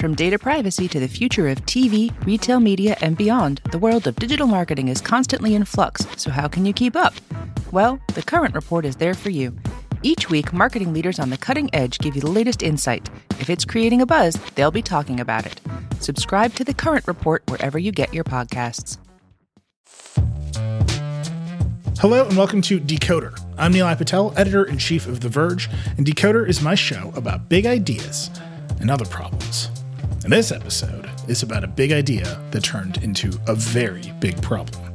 From data privacy to the future of TV, retail media, and beyond, the world of digital marketing is constantly in flux, so how can you keep up? Well, the Current Report is there for you. Each week, marketing leaders on the cutting edge give you the latest insight. If it's creating a buzz, they'll be talking about it. Subscribe to the Current Report wherever you get your podcasts. Hello and welcome to Decoder. I'm Nilay Patel, editor in chief of The Verge, and Decoder is my show about big ideas and other problems. And this episode is about a big idea that turned into a very big problem.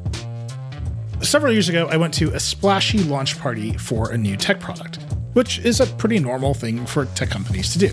Several years ago, I went to a splashy launch party for a new tech product, which is a pretty normal thing for tech companies to do.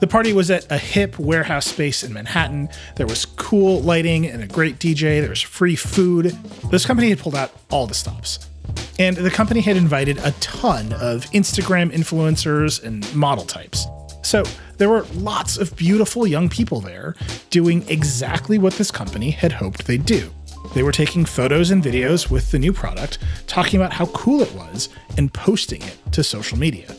The party was at a hip warehouse space in Manhattan. There was cool lighting and a great DJ. There was free food. This company had pulled out all the stops. And the company had invited a ton of Instagram influencers and model types. So there were lots of beautiful young people there doing exactly what this company had hoped they'd do. They were taking photos and videos with the new product, talking about how cool it was, and posting it to social media.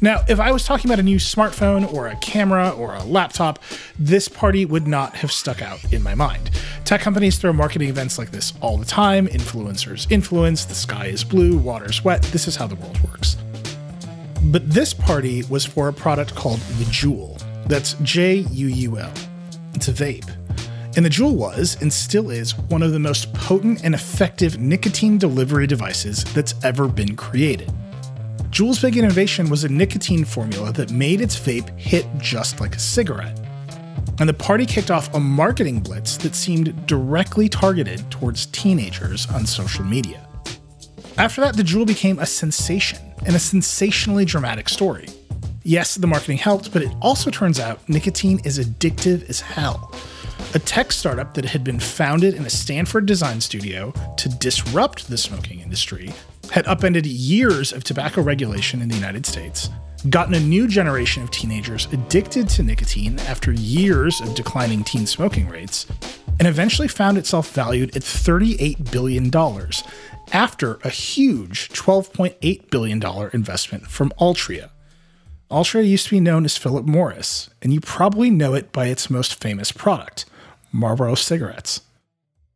Now, if I was talking about a new smartphone or a camera or a laptop, this party would not have stuck out in my mind. Tech companies throw marketing events like this all the time. Influencers influence, the sky is blue, water's wet. This is how the world works. But this party was for a product called the Juul. That's J U U L. It's a vape. And the Juul was, and still is, one of the most potent and effective nicotine delivery devices that's ever been created. Juul's big innovation was a nicotine formula that made its vape hit just like a cigarette. And the party kicked off a marketing blitz that seemed directly targeted towards teenagers on social media. After that, the Juul became a sensation and a sensationally dramatic story. Yes, the marketing helped, but it also turns out nicotine is addictive as hell. A tech startup that had been founded in a Stanford design studio to disrupt the smoking industry had upended years of tobacco regulation in the United States, gotten a new generation of teenagers addicted to nicotine after years of declining teen smoking rates, and eventually found itself valued at $38 billion after a huge $12.8 billion investment from Altria. Altria used to be known as Philip Morris, and you probably know it by its most famous product, Marlboro cigarettes.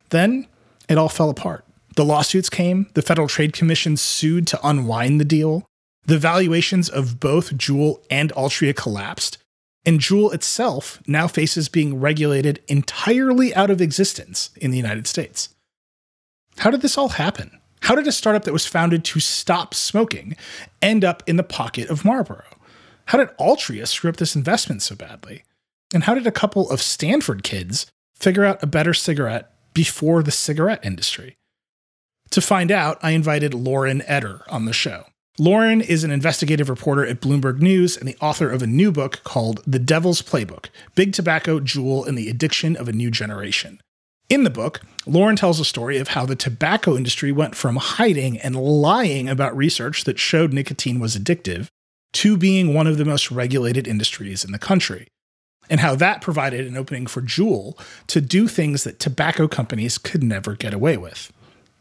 Then it all fell apart. The lawsuits came, the Federal Trade Commission sued to unwind the deal, the valuations of both Juul and Altria collapsed, and Juul itself now faces being regulated entirely out of existence in the United States. How did this all happen? How did a startup that was founded to stop smoking end up in the pocket of Marlboro? How did Altria screw up this investment so badly? And how did a couple of Stanford kids figure out a better cigarette before the cigarette industry? To find out, I invited Lauren Etter on the show. Lauren is an investigative reporter at Bloomberg News and the author of a new book called The Devil's Playbook Big Tobacco, Juul, and the Addiction of a New Generation. In the book, Lauren tells a story of how the tobacco industry went from hiding and lying about research that showed nicotine was addictive to being one of the most regulated industries in the country, and how that provided an opening for Juul to do things that tobacco companies could never get away with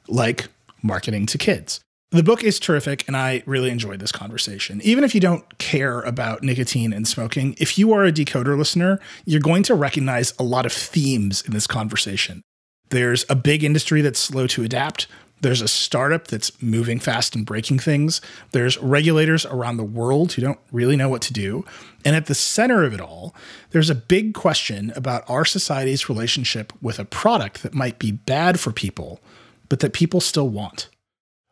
like marketing to kids. The book is terrific, and I really enjoyed this conversation. Even if you don't care about nicotine and smoking, if you are a decoder listener, you're going to recognize a lot of themes in this conversation. There's a big industry that's slow to adapt. There's a startup that's moving fast and breaking things. There's regulators around the world who don't really know what to do. And at the center of it all, there's a big question about our society's relationship with a product that might be bad for people but that people still want.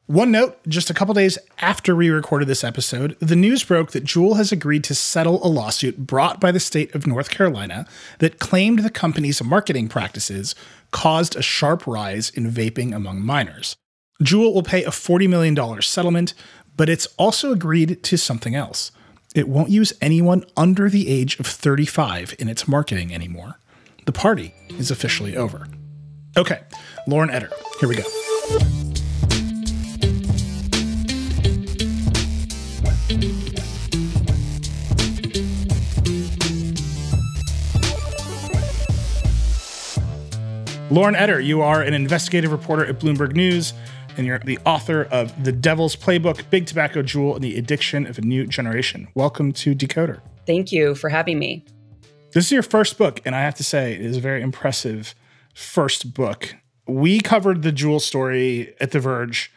One note just a couple days after we recorded this episode, the news broke that Juul has agreed to settle a lawsuit brought by the state of North Carolina that claimed the company's marketing practices caused a sharp rise in vaping among minors. Juul will pay a $40 million settlement, but it's also agreed to something else. It won't use anyone under the age of 35 in its marketing anymore. The party is officially over. Okay, Lauren Etter, here we go. Lauren Etter, you are an investigative reporter at Bloomberg News, and you're the author of The Devil's Playbook Big Tobacco Juul and the Addiction of a New Generation. Welcome to Decoder. Thank you for having me. This is your first book, and I have to say, it is a very impressive first book. We covered the Juul story at The Verge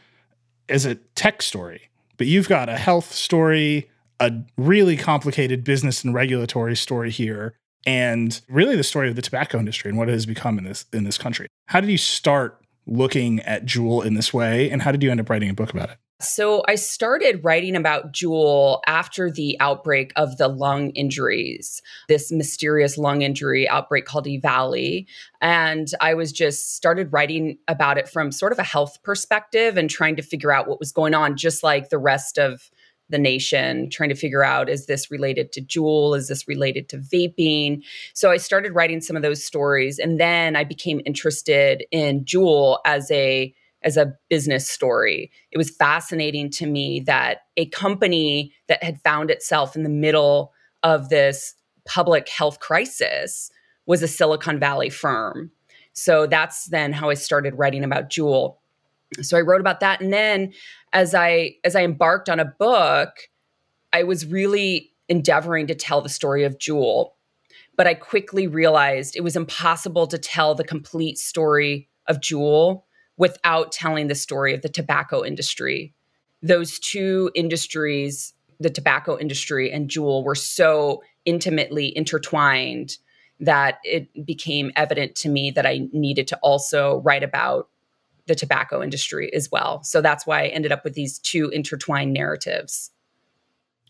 as a tech story, but you've got a health story, a really complicated business and regulatory story here, and really the story of the tobacco industry and what it has become in this in this country. How did you start looking at Juul in this way, and how did you end up writing a book about it? So I started writing about Juul after the outbreak of the lung injuries, this mysterious lung injury outbreak called E Valley. And I was just started writing about it from sort of a health perspective and trying to figure out what was going on, just like the rest of the nation, trying to figure out is this related to Juul? Is this related to vaping? So I started writing some of those stories. And then I became interested in Juul as a as a business story. It was fascinating to me that a company that had found itself in the middle of this public health crisis was a Silicon Valley firm. So that's then how I started writing about Juul. So I wrote about that and then as I as I embarked on a book, I was really endeavoring to tell the story of Juul, But I quickly realized it was impossible to tell the complete story of Juul without telling the story of the tobacco industry. Those two industries, the tobacco industry and Juul, were so intimately intertwined that it became evident to me that I needed to also write about the tobacco industry as well. So that's why I ended up with these two intertwined narratives.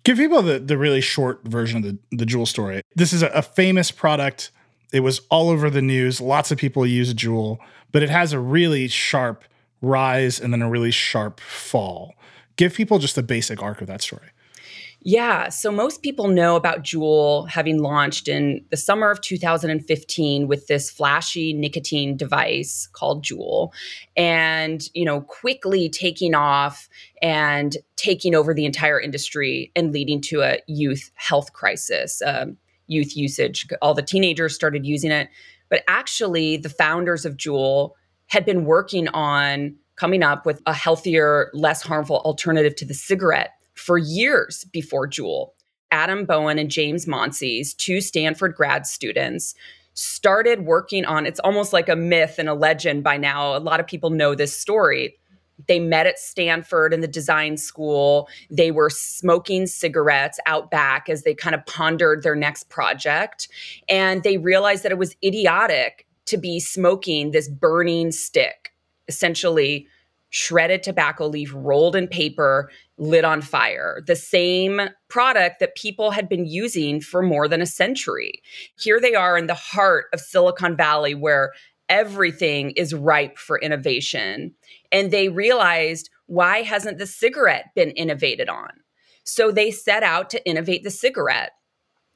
Give people the, the really short version of the, the Juul story. This is a, a famous product. It was all over the news. Lots of people use Juul, but it has a really sharp rise and then a really sharp fall. Give people just the basic arc of that story. Yeah. So most people know about Juul having launched in the summer of 2015 with this flashy nicotine device called Juul and, you know, quickly taking off and taking over the entire industry and leading to a youth health crisis, um, youth usage. All the teenagers started using it. But actually, the founders of Juul had been working on coming up with a healthier, less harmful alternative to the cigarette for years before Juul. Adam Bowen and James Monsees, two Stanford grad students, started working on it's almost like a myth and a legend by now. A lot of people know this story. They met at Stanford in the design school. They were smoking cigarettes out back as they kind of pondered their next project. And they realized that it was idiotic to be smoking this burning stick, essentially shredded tobacco leaf rolled in paper, lit on fire. The same product that people had been using for more than a century. Here they are in the heart of Silicon Valley where everything is ripe for innovation. And they realized why hasn't the cigarette been innovated on? So they set out to innovate the cigarette.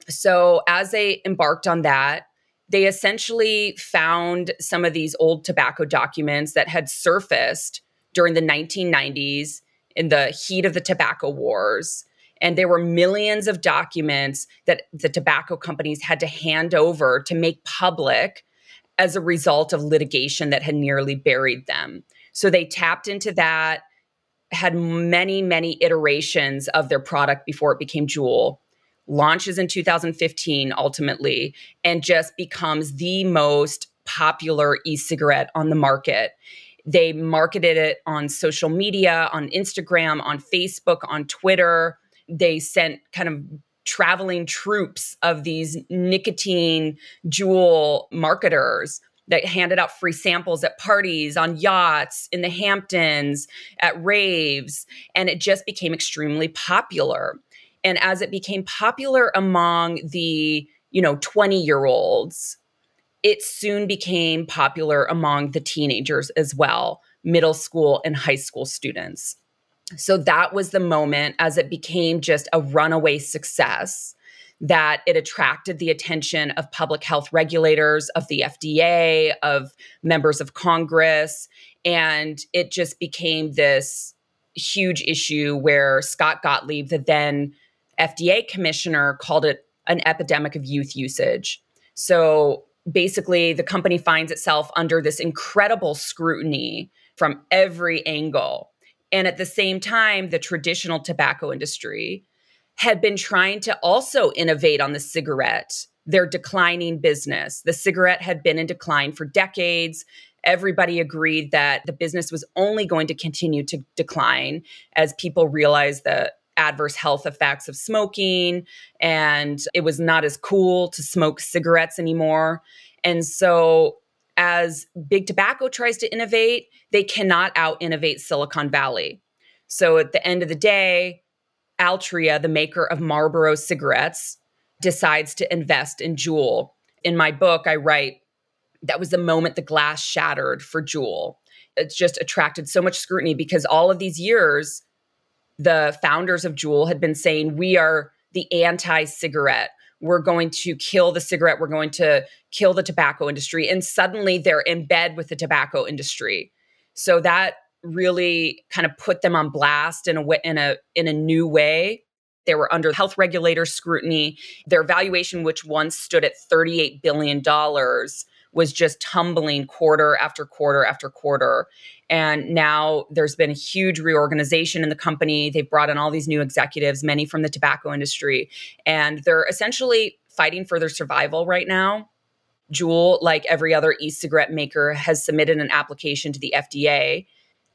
So as they embarked on that, they essentially found some of these old tobacco documents that had surfaced during the 1990s in the heat of the tobacco wars. And there were millions of documents that the tobacco companies had to hand over to make public as a result of litigation that had nearly buried them. So they tapped into that, had many, many iterations of their product before it became Juul, launches in 2015 ultimately, and just becomes the most popular e cigarette on the market. They marketed it on social media, on Instagram, on Facebook, on Twitter. They sent kind of traveling troops of these nicotine Juul marketers that handed out free samples at parties, on yachts, in the Hamptons, at raves, and it just became extremely popular. And as it became popular among the, you know, 20 year olds, it soon became popular among the teenagers as well, middle school and high school students. So that was the moment as it became just a runaway success that it attracted the attention of public health regulators, of the FDA, of members of Congress. And it just became this huge issue where Scott Gottlieb, the then FDA commissioner, called it an epidemic of youth usage. So basically, the company finds itself under this incredible scrutiny from every angle and at the same time, the traditional tobacco industry had been trying to also innovate on the cigarette, their declining business. The cigarette had been in decline for decades. Everybody agreed that the business was only going to continue to decline as people realized the adverse health effects of smoking and it was not as cool to smoke cigarettes anymore. And so as big tobacco tries to innovate, they cannot out innovate Silicon Valley. So at the end of the day, Altria, the maker of Marlboro cigarettes, decides to invest in Juul. In my book, I write that was the moment the glass shattered for Juul. It's just attracted so much scrutiny because all of these years, the founders of Juul had been saying, We are the anti cigarette we're going to kill the cigarette, we're going to kill the tobacco industry. And suddenly they're in bed with the tobacco industry. So that really kind of put them on blast in a in a in a new way. They were under health regulator scrutiny. Their valuation, which once stood at $38 billion, was just tumbling quarter after quarter after quarter. And now there's been a huge reorganization in the company. They've brought in all these new executives, many from the tobacco industry, and they're essentially fighting for their survival right now. Juul, like every other e cigarette maker, has submitted an application to the FDA.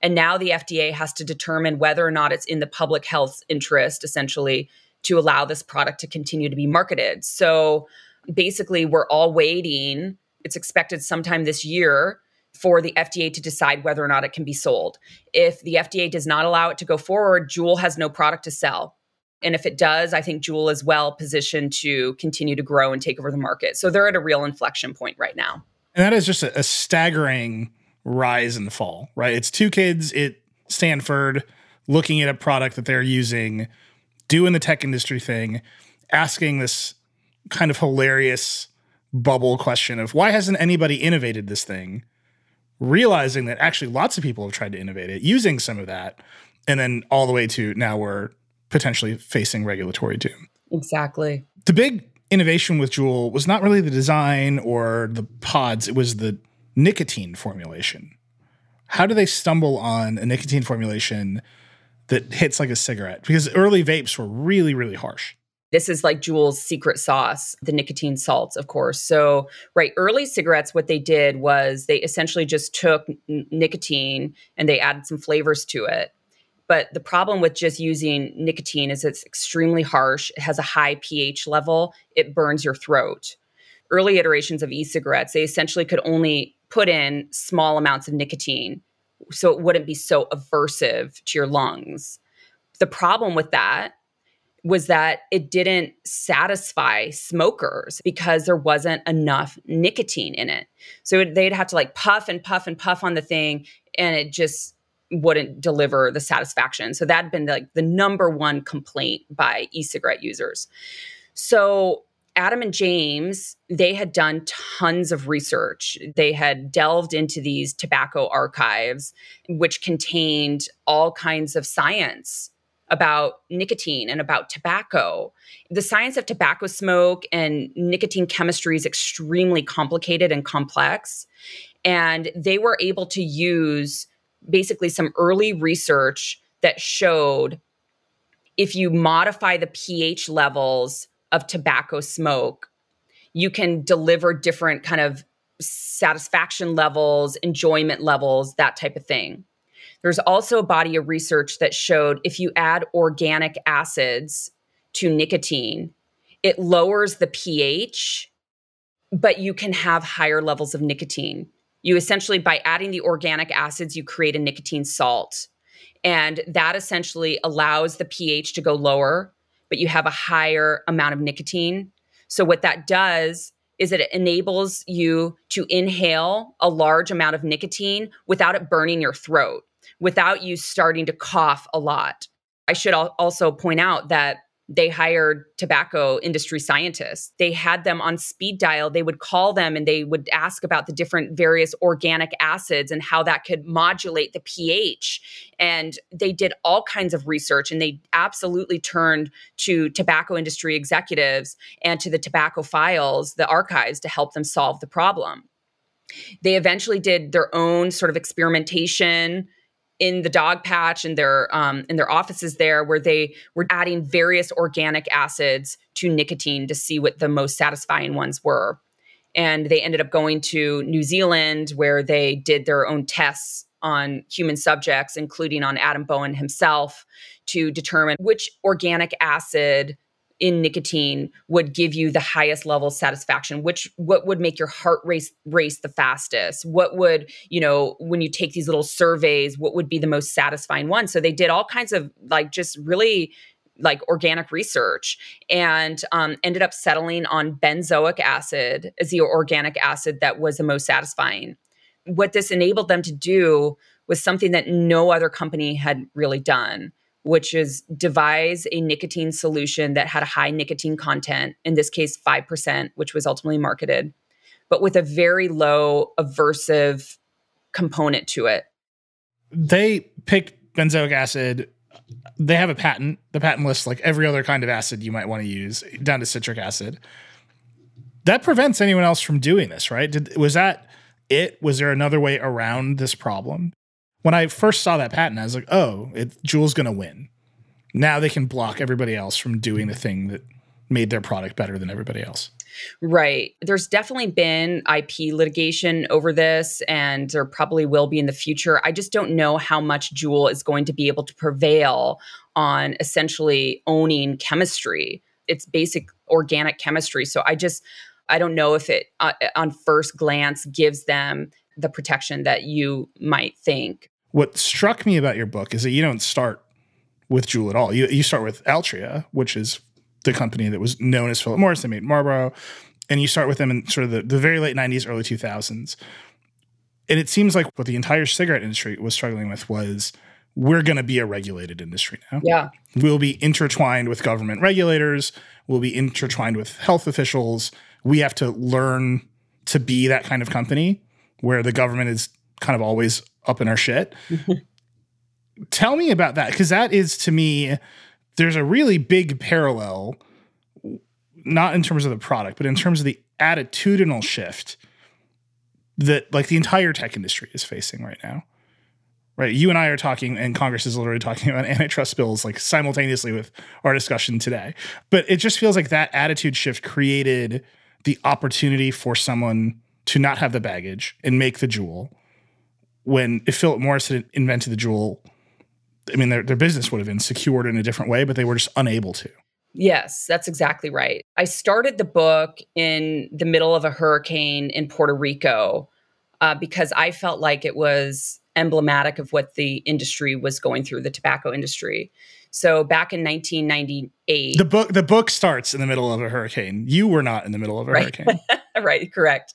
And now the FDA has to determine whether or not it's in the public health interest, essentially, to allow this product to continue to be marketed. So basically, we're all waiting. It's expected sometime this year for the FDA to decide whether or not it can be sold. If the FDA does not allow it to go forward, Juul has no product to sell. And if it does, I think Juul is well positioned to continue to grow and take over the market. So they're at a real inflection point right now. And that is just a, a staggering rise and fall, right? It's two kids at Stanford looking at a product that they're using, doing the tech industry thing, asking this kind of hilarious bubble question of why hasn't anybody innovated this thing? realizing that actually lots of people have tried to innovate it, using some of that, and then all the way to now we're potentially facing regulatory doom. Exactly. The big innovation with Juul was not really the design or the pods, it was the nicotine formulation. How do they stumble on a nicotine formulation that hits like a cigarette? Because early vapes were really, really harsh. This is like Juul's secret sauce, the nicotine salts, of course. So, right, early cigarettes, what they did was they essentially just took n- nicotine and they added some flavors to it. But the problem with just using nicotine is it's extremely harsh. It has a high pH level, it burns your throat. Early iterations of e cigarettes, they essentially could only put in small amounts of nicotine so it wouldn't be so aversive to your lungs. The problem with that was that it didn't satisfy smokers because there wasn't enough nicotine in it. So they'd have to like puff and puff and puff on the thing and it just wouldn't deliver the satisfaction. So that had been like the number one complaint by e-cigarette users. So Adam and James, they had done tons of research. They had delved into these tobacco archives, which contained all kinds of science about nicotine and about tobacco. The science of tobacco smoke and nicotine chemistry is extremely complicated and complex. And they were able to use basically some early research that showed if you modify the pH levels of tobacco smoke, you can deliver different kind of satisfaction levels, enjoyment levels, that type of thing. There's also a body of research that showed if you add organic acids to nicotine, it lowers the pH but you can have higher levels of nicotine. You essentially, by adding the organic acids, you create a nicotine salt. And that essentially allows the pH to go lower, but you have a higher amount of nicotine. So, what that does is that it enables you to inhale a large amount of nicotine without it burning your throat, without you starting to cough a lot. I should also point out that they hired tobacco industry scientists. They had them on speed dial. They would call them and they would ask about the different various organic acids and how that could modulate the pH. And they did all kinds of research and they absolutely turned to tobacco industry executives and to the tobacco files, the archives to help them solve the problem. They eventually did their own sort of experimentation in the Dogpatch and their um, in their offices there where they were adding various organic acids to nicotine to see what the most satisfying ones were. And they ended up going to new zealand where they did their own tests on human subjects including on adam bowen himself to determine which organic acid in nicotine would give you the highest level of satisfaction which what would make your heart race race the fastest? What would you know when you take these little surveys what would be the most satisfying one? So they did all kinds of like just really like organic research and um, ended up settling on benzoic acid as the organic acid that was the most satisfying. What this enabled them to do was something that no other company had really done which is devise a nicotine solution that had a high nicotine content, in this case, 5%, which was ultimately marketed, but with a very low aversive component to it. They picked benzoic acid. They have a patent. The patent lists like every other kind of acid you might want to use, down to citric acid. That prevents anyone else from doing this, right? Did, was that it? Was there another way around this problem? When I first saw that patent, I was like, oh, it, going to win. Now they can block everybody else from doing the thing that made their product better than everybody else. Right. There's definitely been IP litigation over this, and there probably will be in the future. I just don't know how much Juul is going to be able to prevail on essentially owning chemistry. It's basic organic chemistry. So I just, I don't know if it, uh, on first glance, gives them the protection that you might think. What struck me about your book is that you don't start with Juul at all. You, you start with Altria, which is the company that was known as Philip Morris. They made Marlboro. And you start with them in sort of the, the very late 90s, early 2000s. And it seems like what the entire cigarette industry was struggling with was we're going to be a regulated industry now. Yeah. We'll be intertwined with government regulators, we'll be intertwined with health officials. We have to learn to be that kind of company where the government is kind of always up in our shit. Mm-hmm. Tell me about that because that is to me, there's a really big parallel, not in terms of the product, but in terms of the attitudinal shift that like the entire tech industry is facing right now. Right. You and I are talking, and Congress is literally talking about antitrust bills like simultaneously with our discussion today. But it just feels like that attitude shift created the opportunity for someone to not have the baggage and make the Juul. When if Philip Morris had invented the Juul, I mean their their business would have been secured in a different way, but they were just unable to. Yes, that's exactly right. I started the book in the middle of a hurricane in Puerto Rico uh, because I felt like it was emblematic of what the industry was going through, the tobacco industry. So back in 1998, the book the book starts in the middle of a hurricane. You were not in the middle of a right. hurricane. right, correct.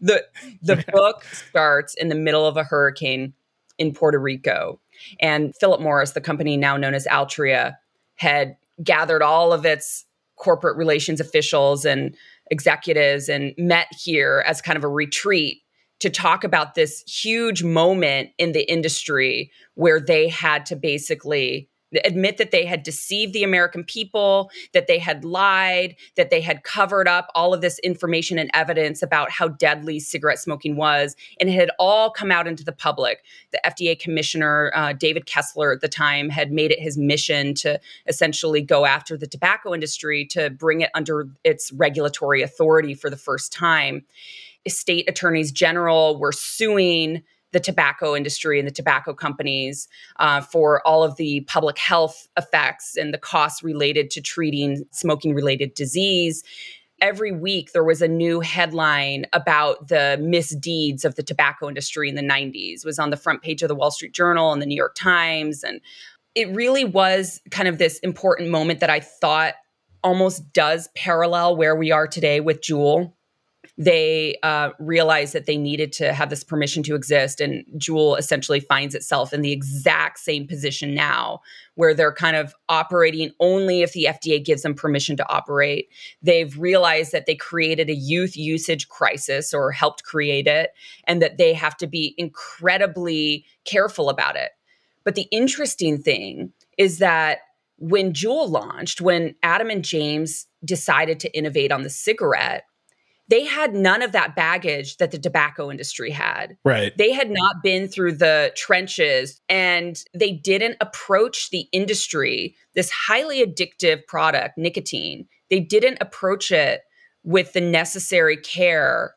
The the okay. book starts in the middle of a hurricane in Puerto Rico. And Philip Morris, the company now known as Altria, had gathered all of its corporate relations officials and executives and met here as kind of a retreat to talk about this huge moment in the industry where they had to basically admit that they had deceived the American people, that they had lied, that they had covered up all of this information and evidence about how deadly cigarette smoking was. And it had all come out into the public. The FDA commissioner, uh, David Kessler, at the time, had made it his mission to essentially go after the tobacco industry to bring it under its regulatory authority for the first time. State attorneys general were suing the tobacco industry and the tobacco companies uh, for all of the public health effects and the costs related to treating smoking related disease. Every week there was a new headline about the misdeeds of the tobacco industry in the 90s it was on the front page of the wall street journal and the new york times and it really was kind of this important moment that i thought almost does parallel where we are today with Juul they uh, realized that they needed to have this permission to exist. And Juul essentially finds itself in the exact same position now, where they're kind of operating only if the FDA gives them permission to operate. They've realized that they created a youth usage crisis or helped create it, and that they have to be incredibly careful about it. But the interesting thing is that when Juul launched, when Adam and James decided to innovate on the cigarette, they had none of that baggage that the tobacco industry had. Right. They had not been through the trenches and they didn't approach the industry, this highly addictive product, nicotine, they didn't approach it with the necessary care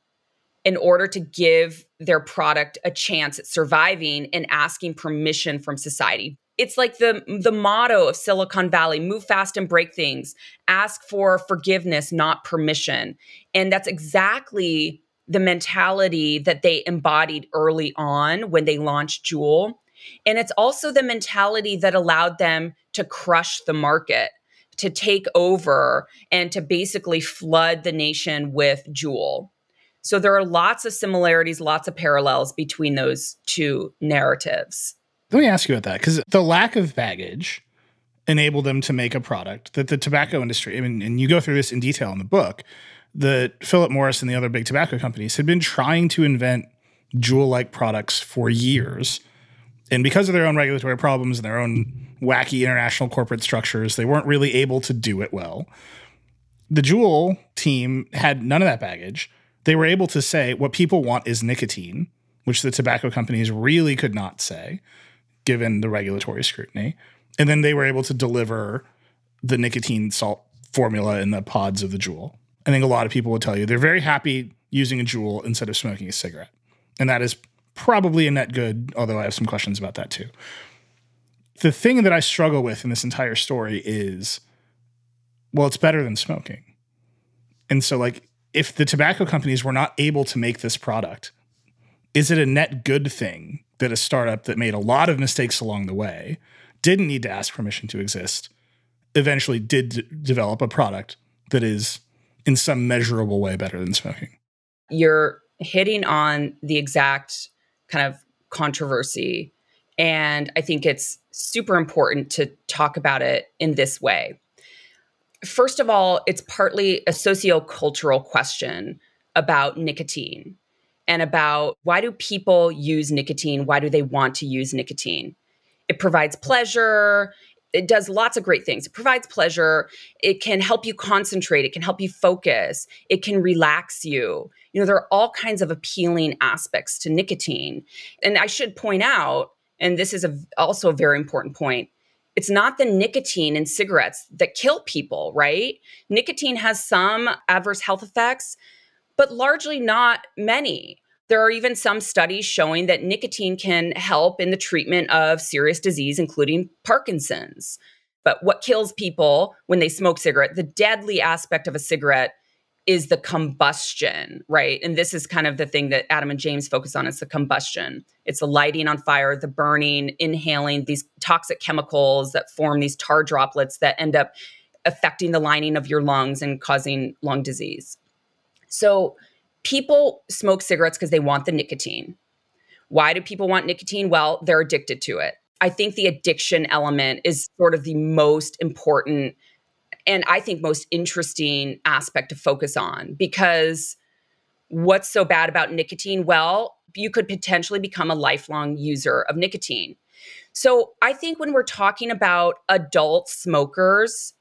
in order to give their product a chance at surviving and asking permission from society it's like the the motto of Silicon Valley move fast and break things ask for forgiveness not permission. And that's exactly the mentality that they embodied early on when they launched Juul and it's also the mentality that allowed them to crush the market to take over and to basically flood the nation with Juul so there are lots of similarities lots of parallels between those two narratives let me ask you about that because the lack of baggage enabled them to make a product that the tobacco industry, I mean, and you go through this in detail in the book, that Philip Morris and the other big tobacco companies had been trying to invent Juul like products for years. And because of their own regulatory problems and their own wacky international corporate structures, they weren't really able to do it well. The Juul team had none of that baggage. They were able to say what people want is nicotine, which the tobacco companies really could not say given the regulatory scrutiny. And then they were able to deliver the nicotine salt formula in the pods of the Juul. I think a lot of people would tell you they're very happy using a Juul instead of smoking a cigarette. And that is probably a net good, although I have some questions about that too. The thing that I struggle with in this entire story is well, it's better than smoking. And so, like, if the tobacco companies were not able to make this product, is it a net good thing that a startup that made a lot of mistakes along the way, didn't need to ask permission to exist, eventually did d- develop a product that is in some measurable way better than smoking. You're hitting on the exact kind of controversy. And I think it's super important to talk about it in this way. First of all, it's partly a sociocultural question about nicotine and about why do people use nicotine? Why do they want to use nicotine? It provides pleasure. It does lots of great things. It provides pleasure. It can help you concentrate. It can help you focus. It can relax you. You know, there are all kinds of appealing aspects to nicotine. And I should point out, and this is a, also a very important point, it's not the nicotine in cigarettes that kill people, right? Nicotine has some adverse health effects, but largely not many. There are even some studies showing that nicotine can help in the treatment of serious disease, including Parkinson's. But what kills people when they smoke cigarette, the deadly aspect of a cigarette is the combustion, right? And this is kind of the thing that Adam and James focus on. It's the combustion. It's the lighting on fire, the burning, inhaling these toxic chemicals that form these tar droplets that end up affecting the lining of your lungs and causing lung disease. So people smoke cigarettes because they want the nicotine. Why do people want nicotine? Well, they're addicted to it. I think the addiction element is sort of the most important and I think most interesting aspect to focus on because what's so bad about nicotine? Well, you could potentially become a lifelong user of nicotine. So I think when we're talking about adult smokers,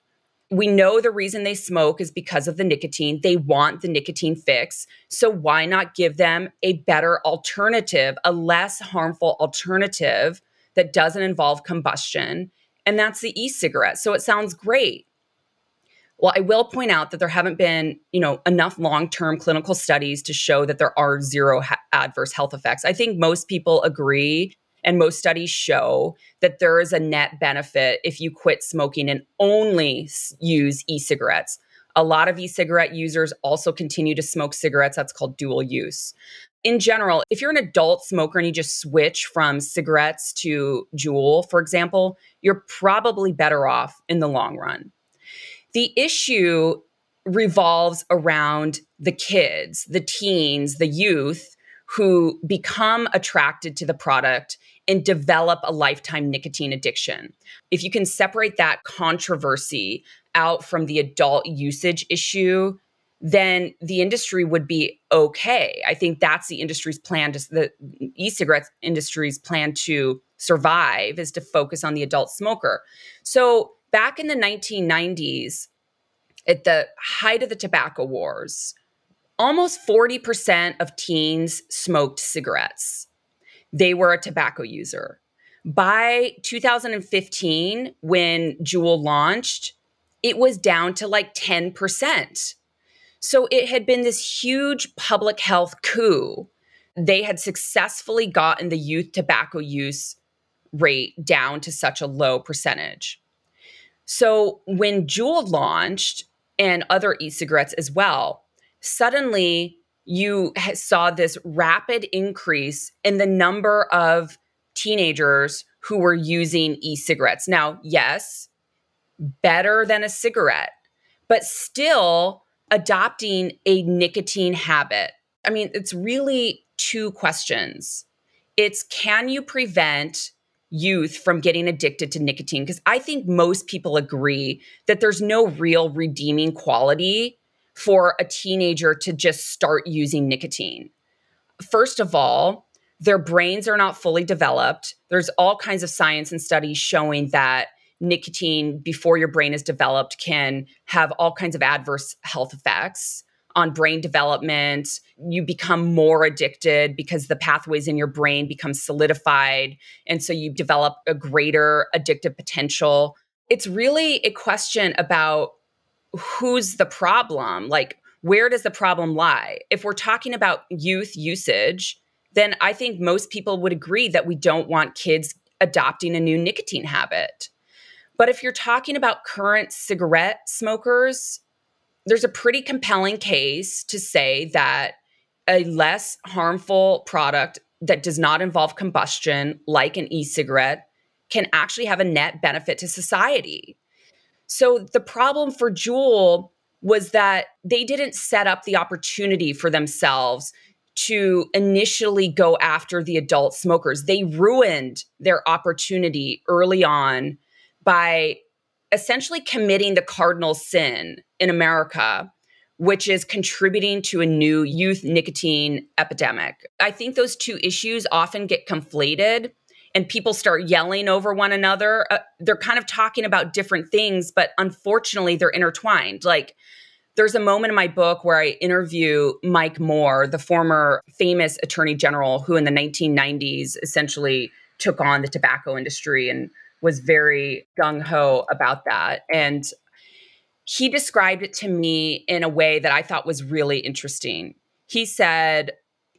we know the reason they smoke is because of the nicotine. They want the nicotine fix. So why not give them a better alternative, a less harmful alternative that doesn't involve combustion? And that's the e-cigarette. So it sounds great. Well, I will point out that there haven't been, you know, enough long-term clinical studies to show that there are zero ha- adverse health effects. I think most people agree and most studies show that there is a net benefit if you quit smoking and only use e cigarettes. A lot of e cigarette users also continue to smoke cigarettes. That's called dual use. In general, if you're an adult smoker and you just switch from cigarettes to Juul, for example, you're probably better off in the long run. The issue revolves around the kids, the teens, the youth who become attracted to the product and develop a lifetime nicotine addiction. If you can separate that controversy out from the adult usage issue, then the industry would be okay. I think that's the industry's plan to the e-cigarettes industry's plan to survive is to focus on the adult smoker. So back in the 1990s, at the height of the tobacco wars, almost 40% of teens smoked cigarettes. They were a tobacco user. By 2015, when Juul launched, it was down to like 10%. So it had been this huge public health coup. They had successfully gotten the youth tobacco use rate down to such a low percentage. So when Juul launched and other e cigarettes as well, suddenly you saw this rapid increase in the number of teenagers who were using e cigarettes. Now, yes, better than a cigarette, but still adopting a nicotine habit. I mean, it's really two questions. It's can you prevent youth from getting addicted to nicotine? Because I think most people agree that there's no real redeeming quality for a teenager to just start using nicotine. First of all, their brains are not fully developed. There's all kinds of science and studies showing that nicotine before your brain is developed can have all kinds of adverse health effects on brain development. You become more addicted because the pathways in your brain become solidified. And so you develop a greater addictive potential. It's really a question about who's the problem? Like, where does the problem lie? If we're talking about youth usage, then I think most people would agree that we don't want kids adopting a new nicotine habit. But if you're talking about current cigarette smokers, there's a pretty compelling case to say that a less harmful product that does not involve combustion, like an e cigarette, can actually have a net benefit to society. So the problem for Juul was that they didn't set up the opportunity for themselves to initially go after the adult smokers. They ruined their opportunity early on by essentially committing the cardinal sin in America, which is contributing to a new youth nicotine epidemic. I think those two issues often get conflated and people start yelling over one another, uh, they're kind of talking about different things, but unfortunately, they're intertwined. Like, there's a moment in my book where I interview Mike Moore, the former famous attorney general who in the 1990s essentially took on the tobacco industry and was very gung ho about that. And he described it to me in a way that I thought was really interesting. He said,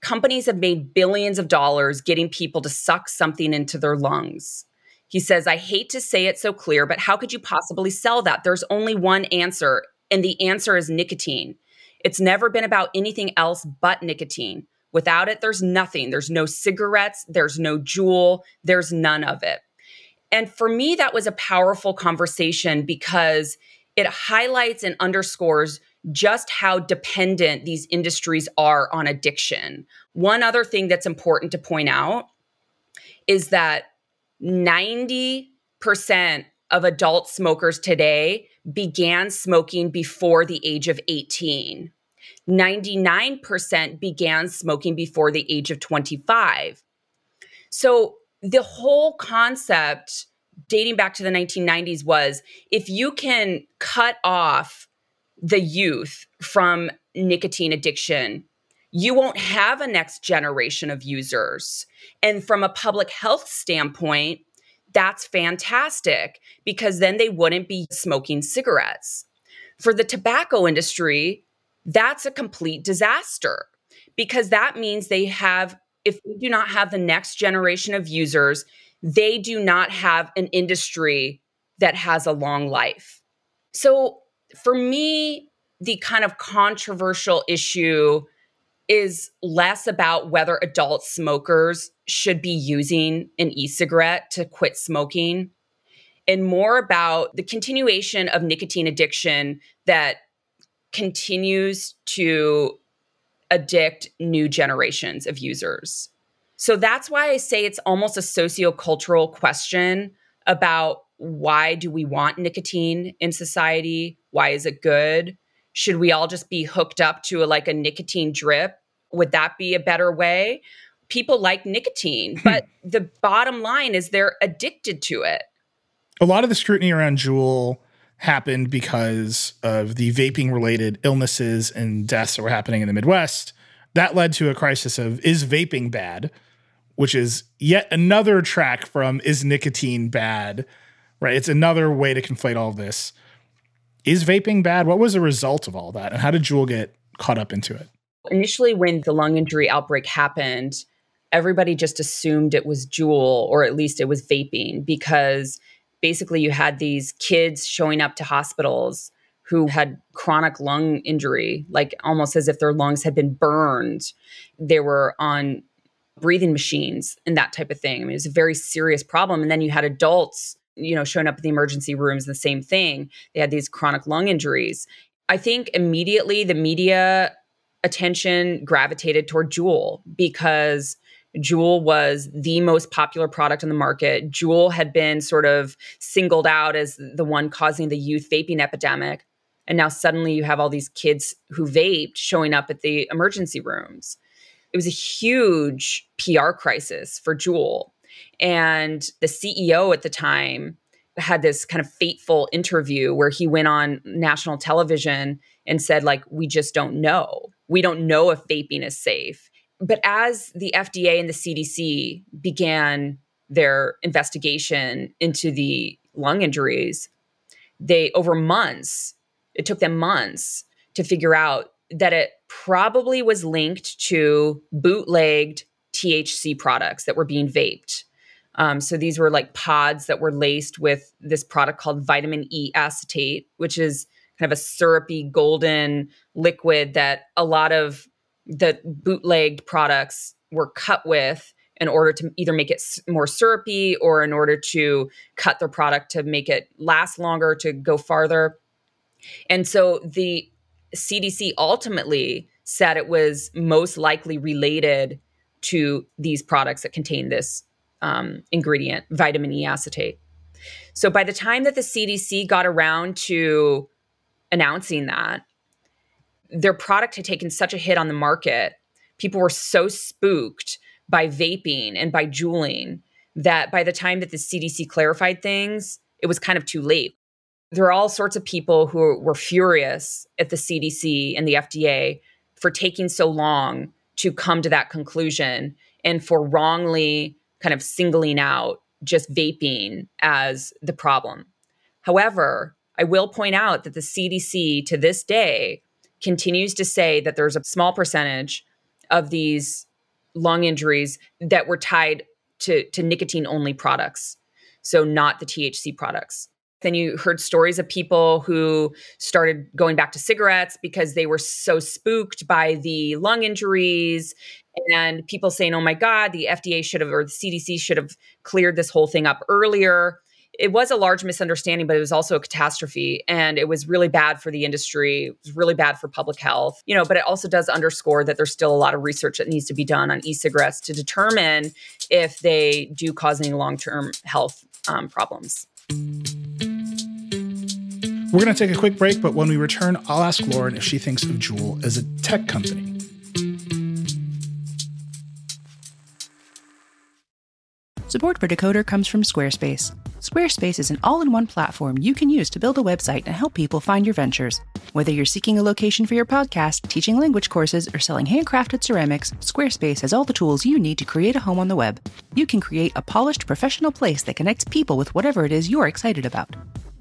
companies have made billions of dollars getting people to suck something into their lungs. He says, I hate to say it so clear, but how could you possibly sell that? There's only one answer, and the answer is nicotine. It's never been about anything else but nicotine. Without it, there's nothing. There's no cigarettes, there's no Juul, there's none of it. And for me, that was a powerful conversation because it highlights and underscores just how dependent these industries are on addiction. One other thing that's important to point out is that 90% of adult smokers today began smoking before the age of 18. 99% began smoking before the age of 25. So the whole concept dating back to the 1990s was if you can cut off the youth from nicotine addiction, you won't have a next generation of users. And from a public health standpoint, that's fantastic because then they wouldn't be smoking cigarettes. For the tobacco industry, that's a complete disaster because that means they have, if they do not have the next generation of users, they do not have an industry that has a long life. So for me, the kind of controversial issue is less about whether adult smokers should be using an e cigarette to quit smoking and more about the continuation of nicotine addiction that continues to addict new generations of users. So that's why I say it's almost a sociocultural question about why do we want nicotine in society? Why is it good? Should we all just be hooked up to a, like a nicotine drip? Would that be a better way? People like nicotine, but the bottom line is they're addicted to it. A lot of the scrutiny around Juul happened because of the vaping related illnesses and deaths that were happening in the Midwest. That led to a crisis of is vaping bad, which is yet another track from is nicotine bad, right? It's another way to conflate all this. Is vaping bad? What was the result of all that? And how did Juul get caught up into it? Initially, when the lung injury outbreak happened, everybody just assumed it was Juul, or at least it was vaping, because basically you had these kids showing up to hospitals who had chronic lung injury, like almost as if their lungs had been burned. They were on breathing machines and that type of thing. I mean, it was a very serious problem. And then you had adults, you know, showing up at the emergency rooms, the same thing. They had these chronic lung injuries. I think immediately the media attention gravitated toward Juul because Juul was the most popular product on the market. Juul had been sort of singled out as the one causing the youth vaping epidemic. And now suddenly you have all these kids who vaped showing up at the emergency rooms. It was a huge PR crisis for Juul. And the CEO at the time had this kind of fateful interview where he went on national television and said, like, we just don't know. We don't know if vaping is safe but as the FDA and the CDC began their investigation into the lung injuries, they over months, it took them months to figure out that it probably was linked to bootlegged THC products that were being vaped. Um, so these were like pods that were laced with this product called vitamin E acetate, which is kind of a syrupy golden liquid that a lot of the bootlegged products were cut with in order to either make it more syrupy or in order to cut their product to make it last longer to go farther. And so the CDC ultimately said it was most likely related to these products that contain this um, ingredient, vitamin E acetate. So by the time that the CDC got around to announcing that, their product had taken such a hit on the market. People were so spooked by vaping and by juuling that by the time that the CDC clarified things, it was kind of too late. There are all sorts of people who were furious at the CDC and the FDA for taking so long to come to that conclusion and for wrongly kind of singling out just vaping as the problem. However, I will point out that the CDC to this day continues to say that there's a small percentage of these lung injuries that were tied to, to nicotine only products, so not the THC products. Then you heard stories of people who started going back to cigarettes because they were so spooked by the lung injuries and people saying, oh my God, the FDA should have, or the CDC should have cleared this whole thing up earlier it was a large misunderstanding, but it was also a catastrophe. And it was really bad for the industry. It was really bad for public health, you know, but it also does underscore that there's still a lot of research that needs to be done on e cigarettes to determine if they do cause any long term health um, problems. We're going to take a quick break, but when we return, I'll ask Lauren if she thinks of Juul as a tech company. Support for Decoder comes from Squarespace. Squarespace is an all in one platform you can use to build a website and help people find your ventures. Whether you're seeking a location for your podcast, teaching language courses, or selling handcrafted ceramics, Squarespace has all the tools you need to create a home on the web. You can create a polished professional place that connects people with whatever it is you're excited about.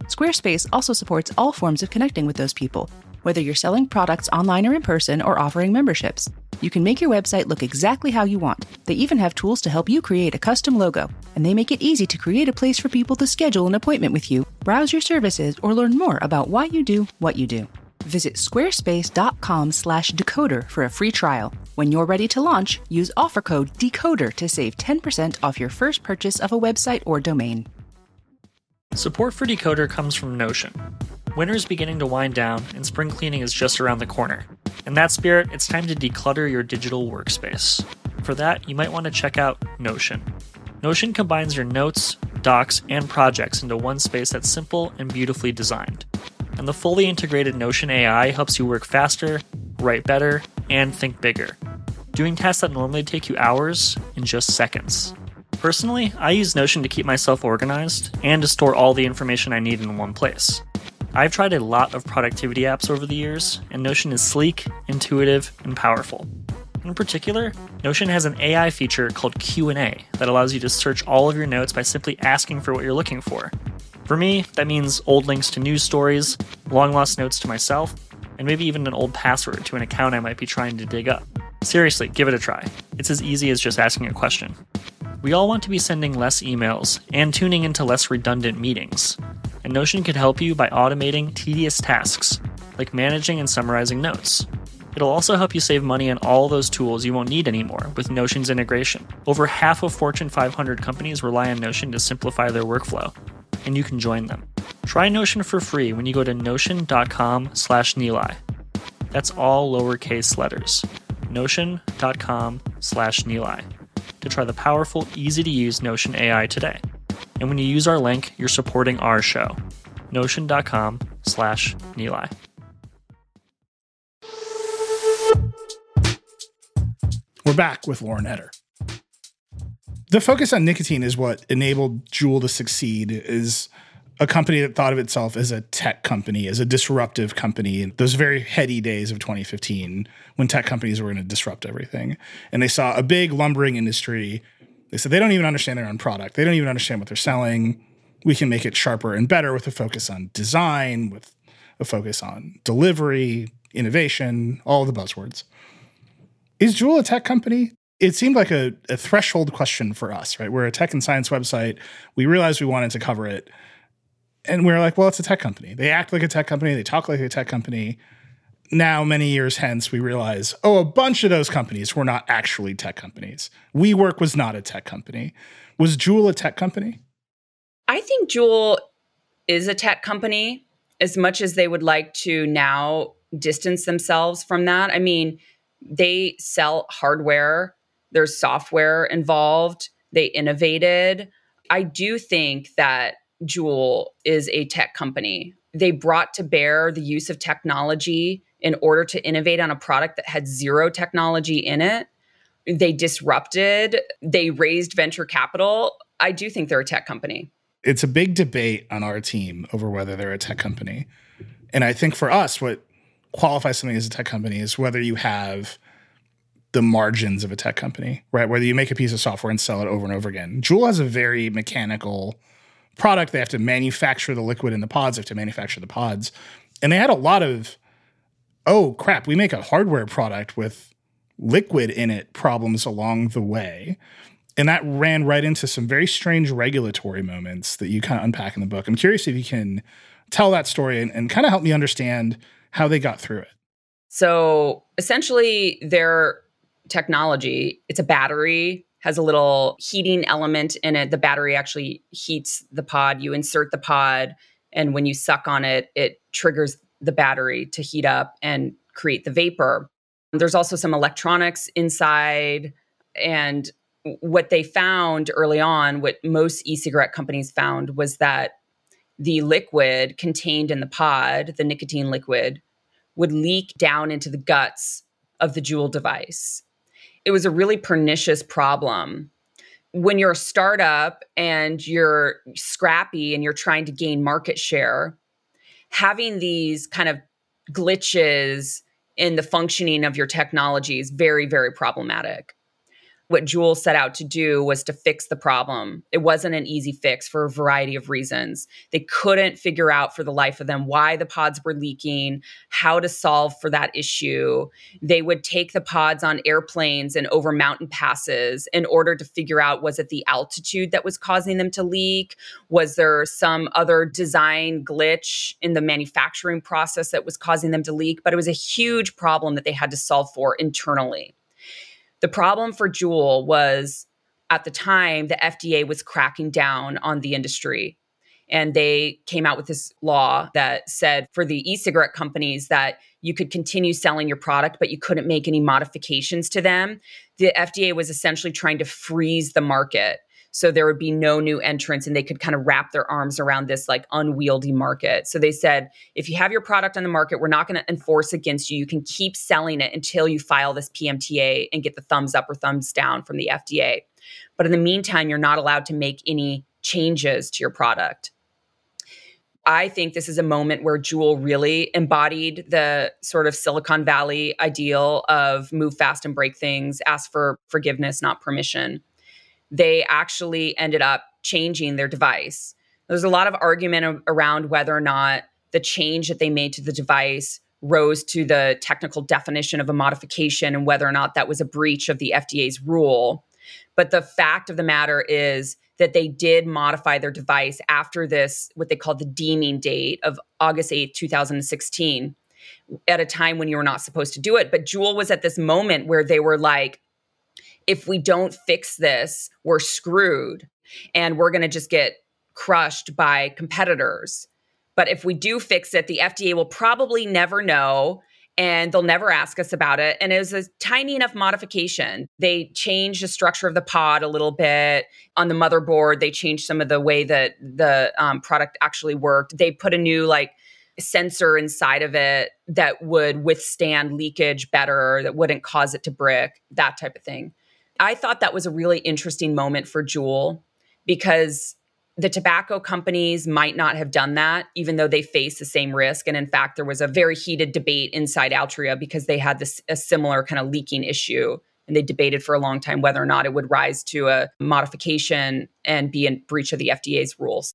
Squarespace also supports all forms of connecting with those people, whether you're selling products online or in person or offering memberships. You can make your website look exactly how you want. They even have tools to help you create a custom logo, and they make it easy to create a place for people to schedule an appointment with you, browse your services, or learn more about why you do what you do. Visit squarespace.com/decoder for a free trial. When you're ready to launch, use offer code DECODER to save 10% off your first purchase of a website or domain. Support for Decoder comes from Notion. Winter is beginning to wind down, and spring cleaning is just around the corner. In that spirit, it's time to declutter your digital workspace. For that, you might want to check out Notion. Notion combines your notes, docs, and projects into one space that's simple and beautifully designed. And the fully integrated Notion AI helps you work faster, write better, and think bigger, doing tasks that normally take you hours in just seconds. Personally, I use Notion to keep myself organized and to store all the information I need in one place. I've tried a lot of productivity apps over the years, and Notion is sleek, intuitive, and powerful. In particular, Notion has an AI feature called Q&A that allows you to search all of your notes by simply asking for what you're looking for. For me, that means old links to news stories, long lost notes to myself, and maybe even an old password to an account I might be trying to dig up. Seriously, give it a try. It's as easy as just asking a question. We all want to be sending less emails and tuning into less redundant meetings. And Notion can help you by automating tedious tasks, like managing and summarizing notes. It'll also help you save money on all those tools you won't need anymore with Notion's integration. Over half of Fortune 500 companies rely on Notion to simplify their workflow, and you can join them. Try Notion for free when you go to notion.com/nilay. That's all lowercase letters. notion.com/nilay to try the powerful, easy to use Notion AI today. And when you use our link, you're supporting our show. Notion.com slash Nilay. We're back with Lauren Etter. The focus on nicotine is what enabled Juul to succeed is a company that thought of itself as a tech company, as a disruptive company in those very heady days of 2015 when tech companies were going to disrupt everything. And they saw a big lumbering industry. They said they don't even understand their own product. They don't even understand what they're selling. We can make it sharper and better with a focus on design, with a focus on delivery, innovation, all the buzzwords. Is Juul a tech company? It seemed like a, a threshold question for us, right? We're a tech and science website. We realized we wanted to cover it and we are like, well, it's a tech company. They act like a tech company. They talk like a tech company. Now, many years hence, we realize, oh, a bunch of those companies were not actually tech companies. WeWork was not a tech company. Was Juul a tech company? I think Juul is a tech company as much as they would like to now distance themselves from that. I mean, they sell hardware, there's software involved, they innovated. I do think that Juul is a tech company. They brought to bear the use of technology in order to innovate on a product that had zero technology in it. They disrupted, they raised venture capital. I do think they're a tech company. It's a big debate on our team over whether they're a tech company. And I think for us, what qualifies something as a tech company is whether you have the margins of a tech company, right? Whether you make a piece of software and sell it over and over again. Juul has a very mechanical product. They have to manufacture the liquid in the pods. They have to manufacture the pods. And they had a lot of, oh crap, we make a hardware product with liquid in it problems along the way. And that ran right into some very strange regulatory moments that you kind of unpack in the book. I'm curious if you can tell that story and, and kind of help me understand how they got through it. So essentially, their technology, it's a battery has a little heating element in it. The battery actually heats the pod. You insert the pod, and when you suck on it, it triggers the battery to heat up and create the vapor. There's also some electronics inside. And what they found early on, what most e cigarette companies found, was that the liquid contained in the pod, the nicotine liquid, would leak down into the guts of the Juul device it was a really pernicious problem. When you're a startup and you're scrappy and you're trying to gain market share, having these kind of glitches in the functioning of your technology is very, very problematic. What Juul set out to do was to fix the problem. It wasn't an easy fix for a variety of reasons. They couldn't figure out for the life of them why the pods were leaking, how to solve for that issue. They would take the pods on airplanes and over mountain passes in order to figure out was it the altitude that was causing them to leak? Was there some other design glitch in the manufacturing process that was causing them to leak? But it was a huge problem that they had to solve for internally. The problem for Juul was at the time, the FDA was cracking down on the industry. And they came out with this law that said for the e cigarette companies that you could continue selling your product, but you couldn't make any modifications to them. The FDA was essentially trying to freeze the market so there would be no new entrants and they could kind of wrap their arms around this like unwieldy market. So they said, if you have your product on the market, we're not going to enforce against you. You can keep selling it until you file this PMTA and get the thumbs up or thumbs down from the FDA. But in the meantime, you're not allowed to make any changes to your product. I think this is a moment where Juul really embodied the sort of Silicon Valley ideal of move fast and break things, ask for forgiveness, not permission they actually ended up changing their device. There's a lot of argument around whether or not the change that they made to the device rose to the technical definition of a modification and whether or not that was a breach of the FDA's rule. But the fact of the matter is that they did modify their device after this, what they called the deeming date of August 8th, 2016, at a time when you were not supposed to do it. But Juul was at this moment where they were like, if we don't fix this, we're screwed and we're going to just get crushed by competitors. But if we do fix it, the FDA will probably never know and they'll never ask us about it. And it was a tiny enough modification. They changed the structure of the pod a little bit. On the motherboard, they changed some of the way that the um, product actually worked. They put a new, like, sensor inside of it that would withstand leakage better, that wouldn't cause it to brick, that type of thing. I thought that was a really interesting moment for Juul because the tobacco companies might not have done that, even though they face the same risk. And in fact, there was a very heated debate inside Altria because they had this a similar kind of leaking issue. And they debated for a long time whether or not it would rise to a modification and be in breach of the FDA's rules.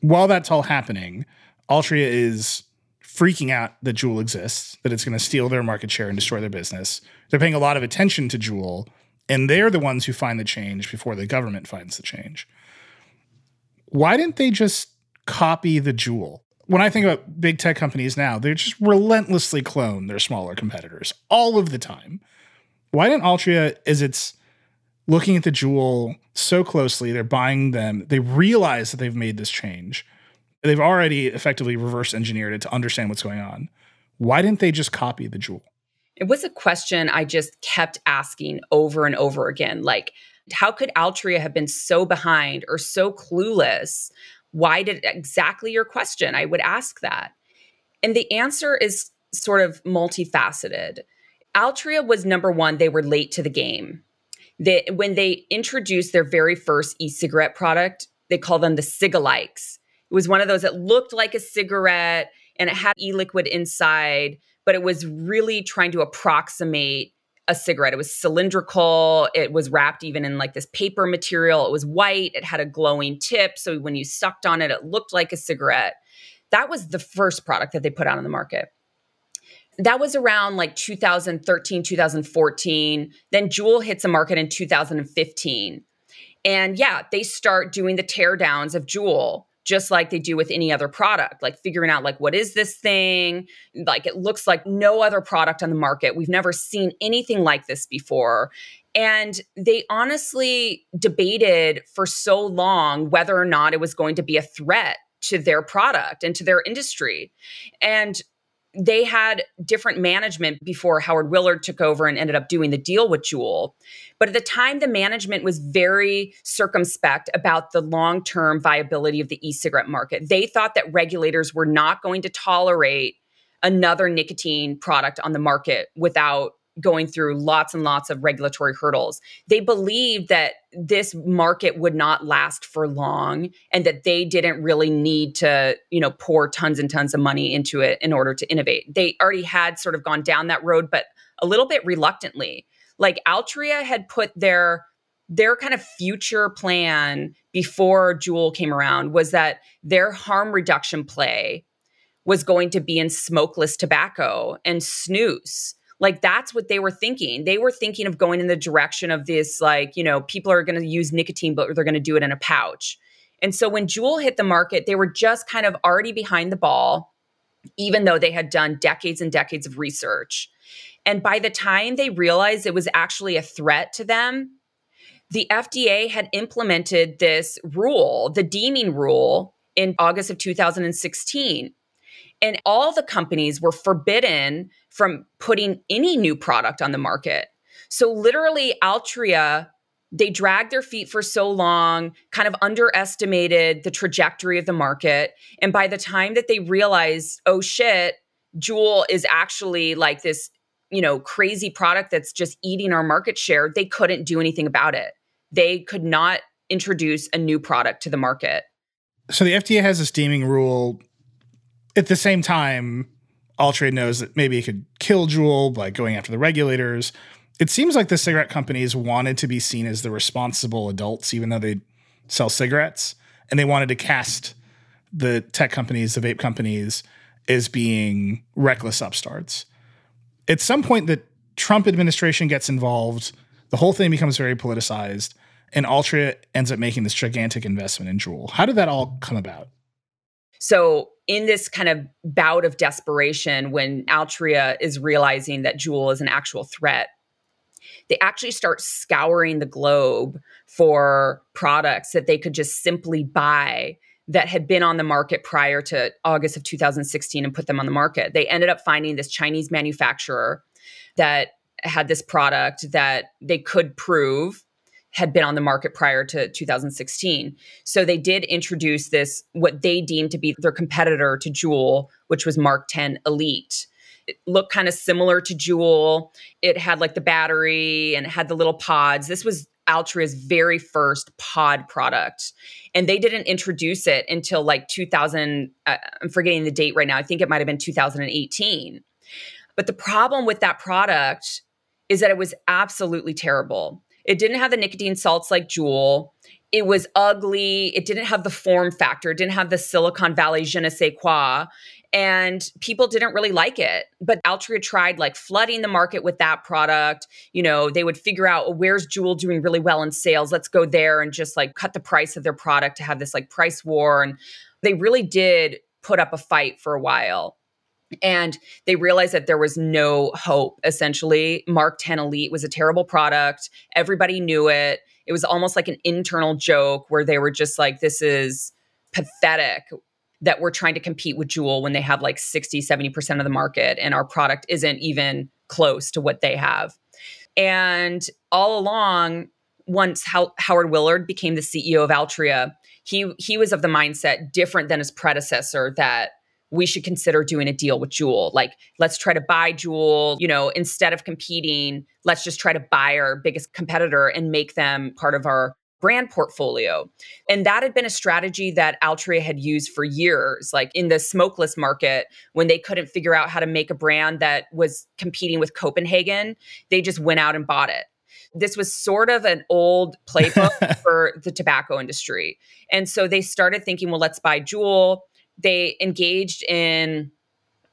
While that's all happening, Altria is freaking out that Juul exists, that it's going to steal their market share and destroy their business. They're paying a lot of attention to Juul and they're the ones who find the change before the government finds the change. Why didn't they just copy the Juul? When I think about big tech companies now, they just relentlessly clone their smaller competitors all of the time. Why didn't Altria, as it's looking at the Juul so closely, they're buying them, they realize that they've made this change. They've already effectively reverse engineered it to understand what's going on. Why didn't they just copy the Juul? It was a question I just kept asking over and over again. Like, how could Altria have been so behind or so clueless? Why did exactly your question? I would ask that. And the answer is sort of multifaceted. Altria was number one, they were late to the game. They, when they introduced their very first e cigarette product, they call them the Cigalikes. It was one of those that looked like a cigarette and it had e liquid inside but it was really trying to approximate a cigarette. It was cylindrical. It was wrapped even in like this paper material. It was white. It had a glowing tip. So when you sucked on it, it looked like a cigarette. That was the first product that they put out on the market. That was around like 2013, 2014. Then Juul hits the market in 2015. And yeah, they start doing the teardowns of Juul just like they do with any other product like figuring out like what is this thing? Like it looks like no other product on the market. We've never seen anything like this before. And they honestly debated for so long whether or not it was going to be a threat to their product and to their industry. And they had different management before Howard Willard took over and ended up doing the deal with Juul. But at the time, the management was very circumspect about the long term viability of the e cigarette market. They thought that regulators were not going to tolerate another nicotine product on the market without going through lots and lots of regulatory hurdles. They believed that this market would not last for long and that they didn't really need to, you know, pour tons and tons of money into it in order to innovate. They already had sort of gone down that road but a little bit reluctantly. Like Altria had put their their kind of future plan before Juul came around was that their harm reduction play was going to be in smokeless tobacco and snus. Like that's what they were thinking. They were thinking of going in the direction of this, like, you know, people are going to use nicotine, but they're going to do it in a pouch. And so when Juul hit the market, they were just kind of already behind the ball, even though they had done decades and decades of research. And by the time they realized it was actually a threat to them, the FDA had implemented this rule, the deeming rule, in August of 2016. And all the companies were forbidden from putting any new product on the market. So, literally, Altria, they dragged their feet for so long, kind of underestimated the trajectory of the market. And by the time that they realized, oh shit, Juul is actually like this, you know, crazy product that's just eating our market share, they couldn't do anything about it they could not introduce a new product to the market. So the FDA has this deeming rule. At the same time, Altria knows that maybe it could kill Juul by going after the regulators. It seems like the cigarette companies wanted to be seen as the responsible adults, even though they sell cigarettes, and they wanted to cast the tech companies, the vape companies, as being reckless upstarts. At some point, the Trump administration gets involved. The whole thing becomes very politicized and Altria ends up making this gigantic investment in Juul. How did that all come about? So, in this kind of bout of desperation, when Altria is realizing that Juul is an actual threat, they actually start scouring the globe for products that they could just simply buy that had been on the market prior to August of 2016 and put them on the market. They ended up finding this Chinese manufacturer that had this product that they could prove had been on the market prior to 2016. So they did introduce this, what they deemed to be their competitor to Juul, which was Mark 10 Elite. It looked kind of similar to Juul. It had like the battery and it had the little pods. This was Altria's very first pod product. And they didn't introduce it until like 2000. Uh, I'm forgetting the date right now. I think it might have been 2018. But the problem with that product is that it was absolutely terrible. It didn't have the nicotine salts like Juul. It was ugly. It didn't have the form factor. It didn't have the Silicon Valley je ne sais quoi. And people didn't really like it. But Altria tried like flooding the market with that product. You know, they would figure out well, where's Juul doing really well in sales. Let's go there and just like cut the price of their product to have this like price war. And they really did put up a fight for a while and they realized that there was no hope essentially. Mark 10 elite was a terrible product. Everybody knew it. It was almost like an internal joke where they were just like this is pathetic that we're trying to compete with Juul when they have like 60 70% of the market and our product isn't even close to what they have. And all along once How- howard willard became the ceo of altria he he was of the mindset different than his predecessor that we should consider doing a deal with Juul. Like, let's try to buy Juul, you know, instead of competing, let's just try to buy our biggest competitor and make them part of our brand portfolio. And that had been a strategy that Altria had used for years, like in the smokeless market, when they couldn't figure out how to make a brand that was competing with Copenhagen, they just went out and bought it. This was sort of an old playbook for the tobacco industry. And so they started thinking, well, let's buy Juul they engaged in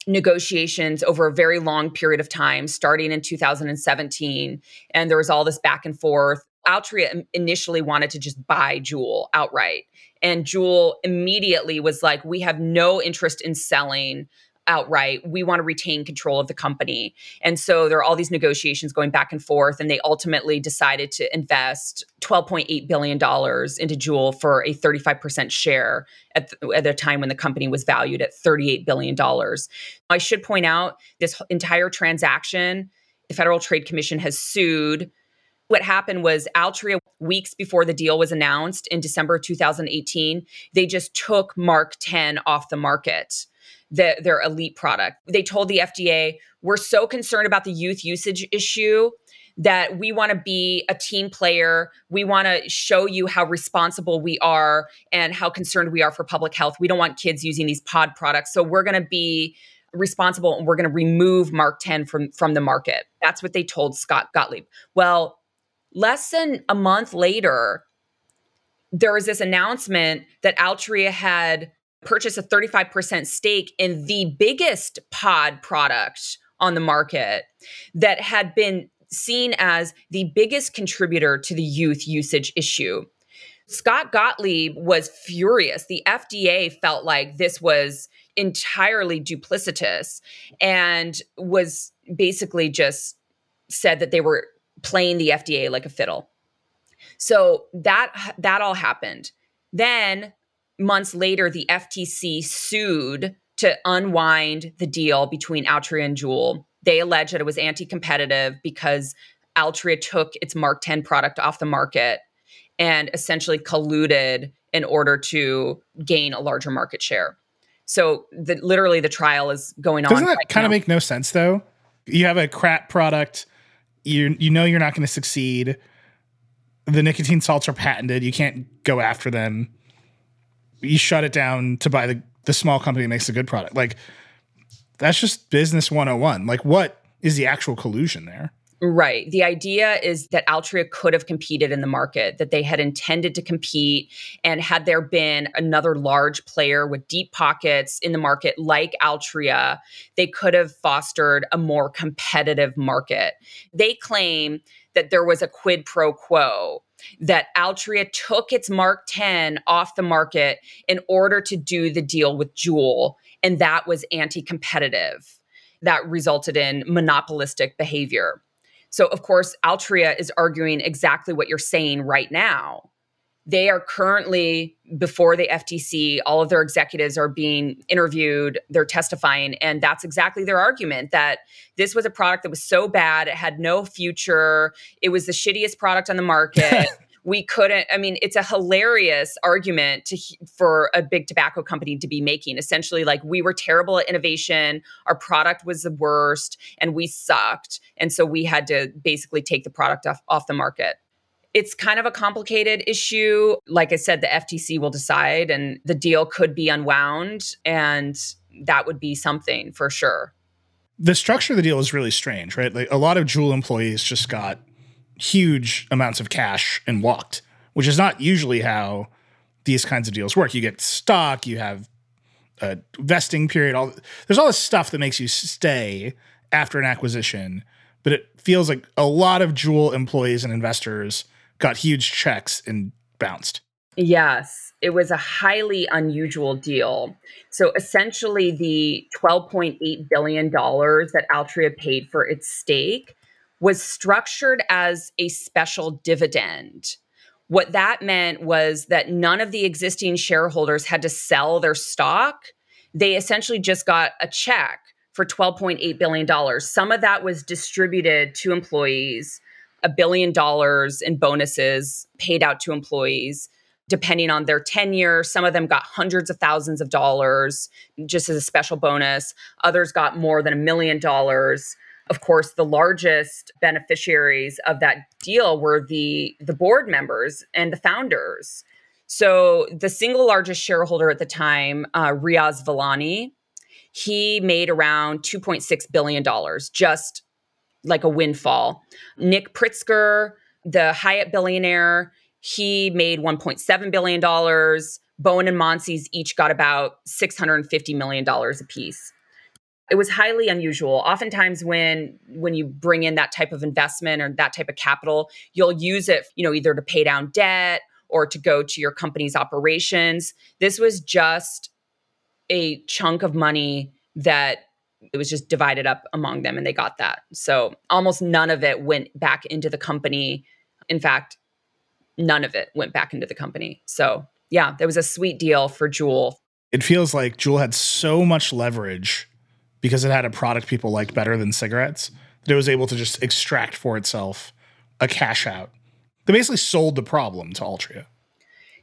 negotiations over a very long period of time, starting in 2017. And there was all this back and forth. Altria initially wanted to just buy Juul outright. And Juul immediately was like, we have no interest in selling outright. We want to retain control of the company. And so there are all these negotiations going back and forth. And they ultimately decided to invest $12.8 billion into Juul for a 35% share at, the, at a time when the company was valued at $38 billion. I should point out this entire transaction, the Federal Trade Commission has sued what happened was Altria, weeks before the deal was announced in December 2018, they just took Mark 10 off the market the, their elite product. They told the FDA, we're so concerned about the youth usage issue that we want to be a team player. We want to show you how responsible we are and how concerned we are for public health. We don't want kids using these pod products. So we're going to be responsible and we're going to remove Mark 10 from from the market. That's what they told Scott Gottlieb. Well, less than a month later, there was this announcement that Altria had purchased a 35% stake in the biggest pod product on the market that had been seen as the biggest contributor to the youth usage issue. Scott Gottlieb was furious. The FDA felt like this was entirely duplicitous and was basically just said that they were playing the FDA like a fiddle. So that that all happened. Then months later the FTC sued to unwind the deal between Altria and Juul. They alleged that it was anti-competitive because Altria took its Mark 10 product off the market and essentially colluded in order to gain a larger market share. So the, literally the trial is going on. Doesn't that right kind of make no sense though? You have a crap product, you you know you're not going to succeed. The nicotine salts are patented. You can't go after them. You shut it down to buy the the small company that makes a good product. Like that's just business 101. Like what is the actual collusion there? Right. The idea is that Altria could have competed in the market, that they had intended to compete. And had there been another large player with deep pockets in the market like Altria, they could have fostered a more competitive market. They claim that there was a quid pro quo, that Altria took its Mark 10 off the market in order to do the deal with Juul. And that was anti competitive. That resulted in monopolistic behavior. So, of course, Altria is arguing exactly what you're saying right now. They are currently before the FTC, all of their executives are being interviewed, they're testifying, and that's exactly their argument that this was a product that was so bad, it had no future, it was the shittiest product on the market. we couldn't i mean it's a hilarious argument to for a big tobacco company to be making essentially like we were terrible at innovation our product was the worst and we sucked and so we had to basically take the product off, off the market it's kind of a complicated issue like i said the ftc will decide and the deal could be unwound and that would be something for sure the structure of the deal is really strange right like a lot of Juul employees just got huge amounts of cash and walked, which is not usually how these kinds of deals work. You get stock, you have a vesting period. All there's all this stuff that makes you stay after an acquisition, but it feels like a lot of Juul employees and investors got huge checks and bounced. Yes, it was a highly unusual deal. So essentially, the $12.8 billion that Altria paid for its stake was structured as a special dividend. What that meant was that none of the existing shareholders had to sell their stock. They essentially just got a check for $12.8 billion. Some of that was distributed to employees, a billion dollars in bonuses paid out to employees depending on their tenure. Some of them got hundreds of thousands of dollars just as a special bonus. Others got more than a million dollars of course, the largest beneficiaries of that deal were the the board members and the founders. So the single largest shareholder at the time, uh, Riaz Valani, he made around 2.6 billion dollars, just like a windfall. Nick Pritzker, the Hyatt billionaire, he made 1.7 billion dollars. Bowen and Monsees each got about 650 million dollars apiece it was highly unusual oftentimes when when you bring in that type of investment or that type of capital you'll use it you know either to pay down debt or to go to your company's operations this was just a chunk of money that it was just divided up among them and they got that so almost none of it went back into the company in fact none of it went back into the company so yeah there was a sweet deal for Juul. it feels like Juul had so much leverage because it had a product people liked better than cigarettes that it was able to just extract for itself a cash out. They basically sold the problem to Altria.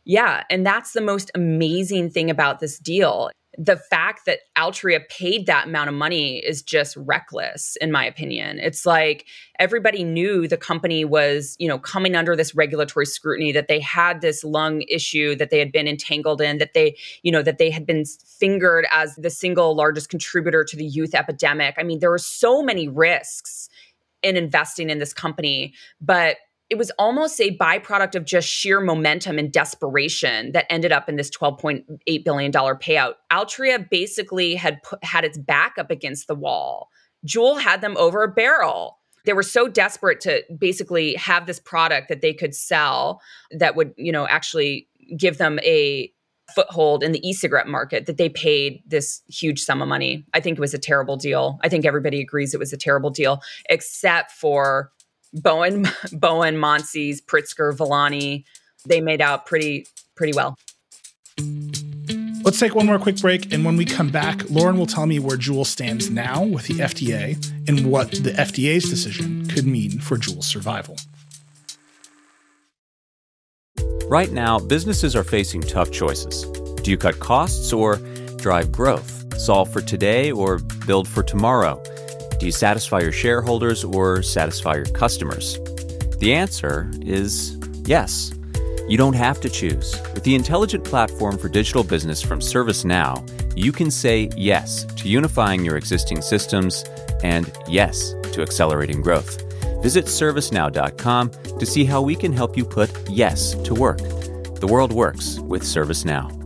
Yeah, and that's the most amazing thing about this deal the fact that Altria paid that amount of money is just reckless, in my opinion. It's like everybody knew the company was, you know, coming under this regulatory scrutiny, that they had this lung issue that they had been entangled in, that they, you know, that they had been fingered as the single largest contributor to the youth epidemic. I mean, there were so many risks in investing in this company, but it was almost a byproduct of just sheer momentum and desperation that ended up in this $12.8 billion payout. Altria basically had put, had its back up against the wall. Juul had them over a barrel. They were so desperate to basically have this product that they could sell that would, you know, actually give them a foothold in the e-cigarette market that they paid this huge sum of money. I think it was a terrible deal. I think everybody agrees it was a terrible deal, except for Bowen, Bowen, Monsees, Pritzker, Valani. They made out pretty pretty well. Let's take one more quick break, and when we come back, Lauren will tell me where Juul stands now with the FDA and what the FDA's decision could mean for Juul's survival. Right now, businesses are facing tough choices. Do you cut costs or drive growth? Solve for today or build for tomorrow? Do you satisfy your shareholders or satisfy your customers? The answer is yes. You don't have to choose. With the intelligent platform for digital business from ServiceNow, you can say yes to unifying your existing systems and yes to accelerating growth. Visit servicenow.com to see how we can help you put yes to work. The world works with ServiceNow.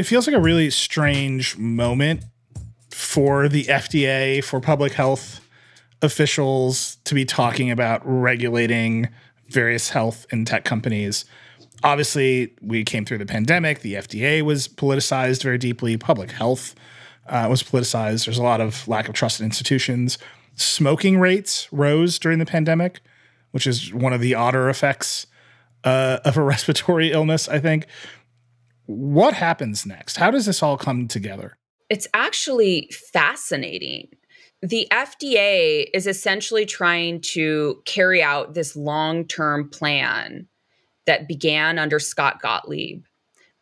It feels like a really strange moment for the FDA, for public health officials to be talking about regulating various health and tech companies. Obviously we came through the pandemic the fda was politicized very deeply public health uh, was politicized. There's a lot of lack of trust in institutions. Smoking rates rose during the pandemic which is one of the odder effects uh, of a respiratory illness i think what happens next how does this all come together it's actually fascinating the FDA is essentially trying to carry out this long term plan that began under Scott Gottlieb,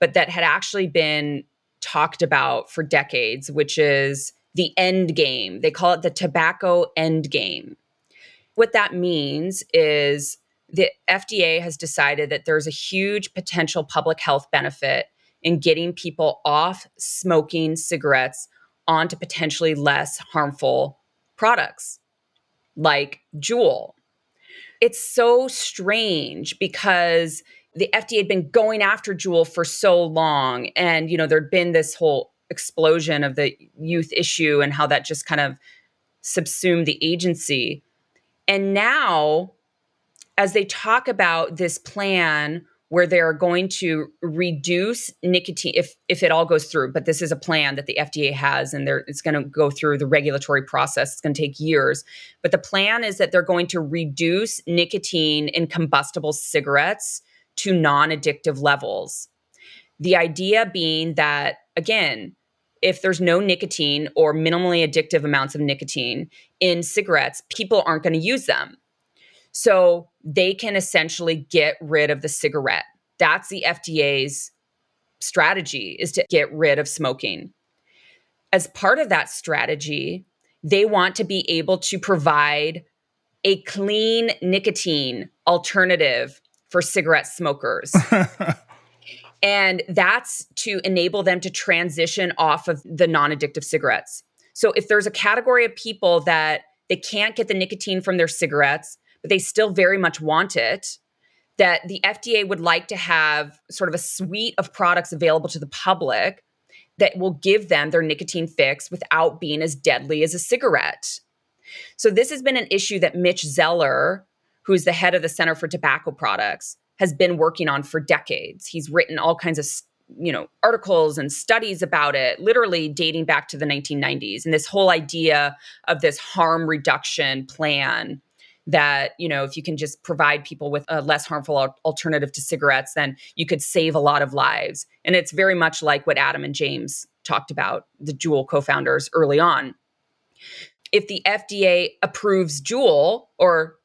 but that had actually been talked about for decades, which is the end game. They call it the tobacco end game. What that means is the FDA has decided that there's a huge potential public health benefit in getting people off smoking cigarettes onto potentially less harmful products like Juul it's so strange because the FDA had been going after Juul for so long. And, you know, there'd been this whole explosion of the youth issue and how that just kind of subsumed the agency. And now, as they talk about this plan where they're going to reduce nicotine if if it all goes through but this is a plan that the FDA has and they're it's going to go through the regulatory process. It's going to take years but the plan is that they're going to reduce nicotine in combustible cigarettes to non-addictive levels. The idea being that again if there's no nicotine or minimally addictive amounts of nicotine in cigarettes people aren't going to use them so they can essentially get rid of the cigarette. That's the FDA's strategy is to get rid of smoking. As part of that strategy, they want to be able to provide a clean nicotine alternative for cigarette smokers. and that's to enable them to transition off of the non addictive cigarettes. So if there's a category of people that they can't get the nicotine from their cigarettes, but they still very much want it. That the FDA would like to have sort of a suite of products available to the public that will give them their nicotine fix without being as deadly as a cigarette. So, this has been an issue that Mitch Zeller, who's the head of the Center for Tobacco Products, has been working on for decades. He's written all kinds of you know articles and studies about it literally dating back to the 1990s and this whole idea of this harm reduction plan that you know if you can just provide people with a less harmful alternative to cigarettes then you could save a lot of lives. And it's very much like what adam and james talked about the Juul co-founders early on. If the FDA approves Juul or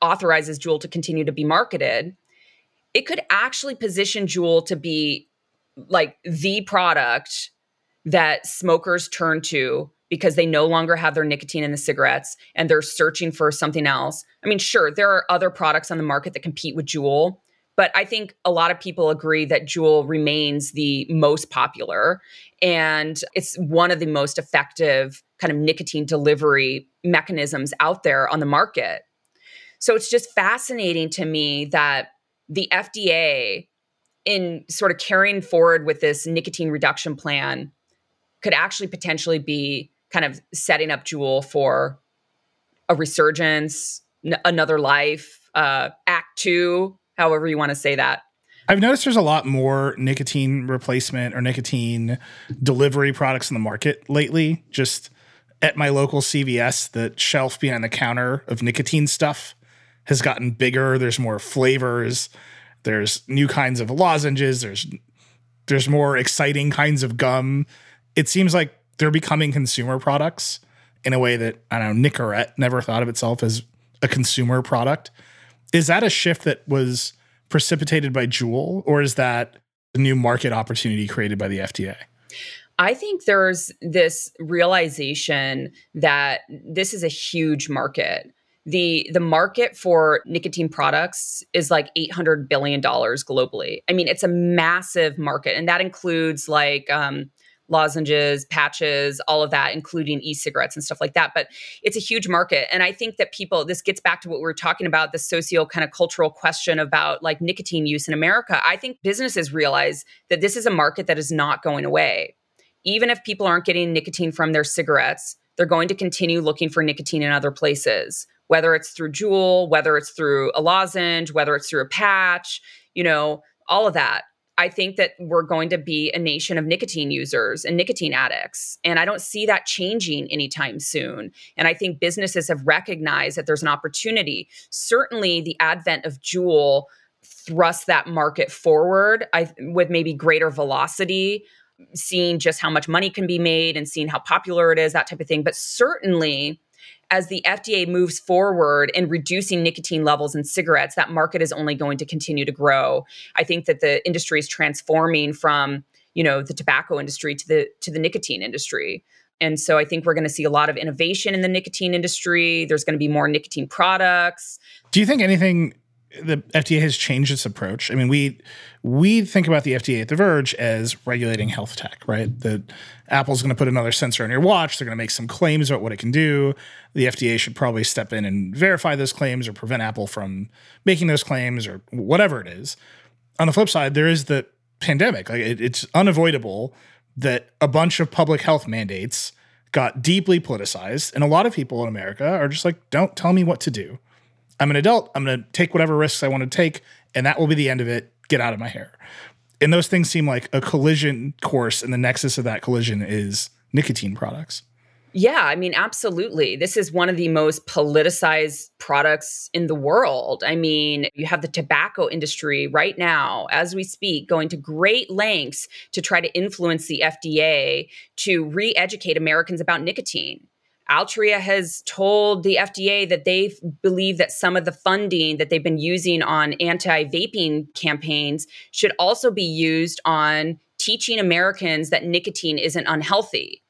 authorizes Juul to continue to be marketed, it could actually position Juul to be like the product that smokers turn to because they no longer have their nicotine in the cigarettes and they're searching for something else. I mean, sure, there are other products on the market that compete with Juul, but I think a lot of people agree that Juul remains the most popular and it's one of the most effective kind of nicotine delivery mechanisms out there on the market. So it's just fascinating to me that the FDA, in sort of carrying forward with this nicotine reduction plan, could actually potentially be kind of setting up Juul for a resurgence, n- another life, uh, act two, however you want to say that. I've noticed there's a lot more nicotine replacement or nicotine delivery products in the market lately. Just at my local CVS, the shelf behind the counter of nicotine stuff has gotten bigger. There's more flavors. There's new kinds of lozenges. There's there's more exciting kinds of gum. It seems like they're becoming consumer products in a way that I don't know. Nicorette never thought of itself as a consumer product. Is that a shift that was precipitated by Juul, or is that a new market opportunity created by the FDA? I think there's this realization that this is a huge market. The the market for nicotine products is like 800 billion dollars globally. I mean, it's a massive market and that includes like um, lozenges, patches, all of that, including e cigarettes and stuff like that. But it's a huge market. And I think that people, this gets back to what we were talking about the socio kind of cultural question about like nicotine use in America. I think businesses realize that this is a market that is not going away. Even if people aren't getting nicotine from their cigarettes, they're going to continue looking for nicotine in other places, whether it's through Juul, whether it's through a lozenge, whether it's through a patch, you know, all of that. I think that we're going to be a nation of nicotine users and nicotine addicts. And I don't see that changing anytime soon. And I think businesses have recognized that there's an opportunity. Certainly, the advent of Juul thrust that market forward I, with maybe greater velocity, seeing just how much money can be made and seeing how popular it is, that type of thing. But certainly, as the FDA moves forward in reducing nicotine levels in cigarettes, that market is only going to continue to grow. I think that the industry is transforming from, you know, the tobacco industry to the to the nicotine industry. And so I think we're going to see a lot of innovation in the nicotine industry. There's going to be more nicotine products. Do you think anything the FDA has changed its approach. I mean, we we think about the FDA at The Verge as regulating health tech, right? That Apple's going to put another sensor on your watch. They're going to make some claims about what it can do. The FDA should probably step in and verify those claims or prevent Apple from making those claims or whatever it is. On the flip side, there is the pandemic. Like it, it's unavoidable that a bunch of public health mandates got deeply politicized, and a lot of people in America are just like, "Don't tell me what to do." I'm an adult. I'm going to take whatever risks I want to take, and that will be the end of it. Get out of my hair. And those things seem like a collision course, and the nexus of that collision is nicotine products. Yeah, I mean, absolutely. This is one of the most politicized products in the world. I mean, you have the tobacco industry right now, as we speak, going to great lengths to try to influence the FDA to re educate Americans about nicotine. Altria has told the FDA that they believe that some of the funding that they've been using on anti vaping campaigns should also be used on teaching Americans that nicotine isn't unhealthy.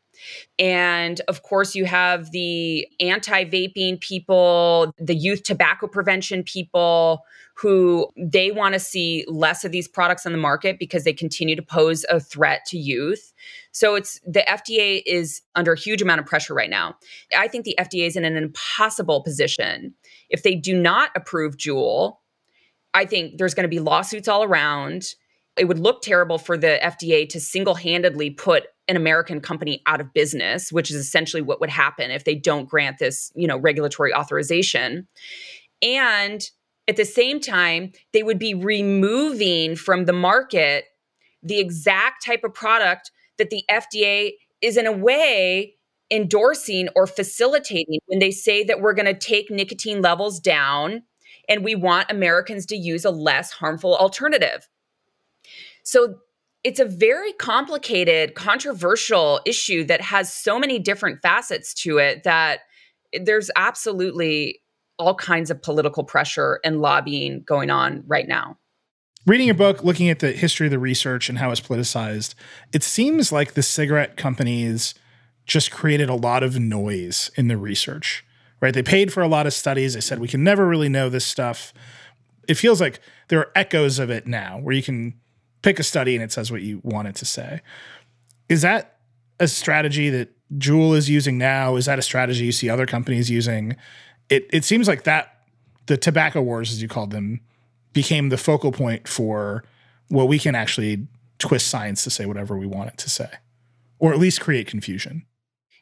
And of course, you have the anti vaping people, the youth tobacco prevention people who they want to see less of these products on the market because they continue to pose a threat to youth. So it's the FDA is under a huge amount of pressure right now. I think the FDA is in an impossible position. If they do not approve Juul, I think there's going to be lawsuits all around. It would look terrible for the FDA to single-handedly put an American company out of business, which is essentially what would happen if they don't grant this, you know, regulatory authorization. And at the same time, they would be removing from the market the exact type of product that the FDA is, in a way, endorsing or facilitating when they say that we're going to take nicotine levels down and we want Americans to use a less harmful alternative. So it's a very complicated, controversial issue that has so many different facets to it that there's absolutely all kinds of political pressure and lobbying going on right now. Reading your book, looking at the history of the research and how it's politicized, it seems like the cigarette companies just created a lot of noise in the research, right? They paid for a lot of studies. They said, we can never really know this stuff. It feels like there are echoes of it now where you can pick a study and it says what you want it to say. Is that a strategy that Juul is using now? Is that a strategy you see other companies using? It it seems like that the tobacco wars, as you called them, became the focal point for well, we can actually twist science to say whatever we want it to say, or at least create confusion.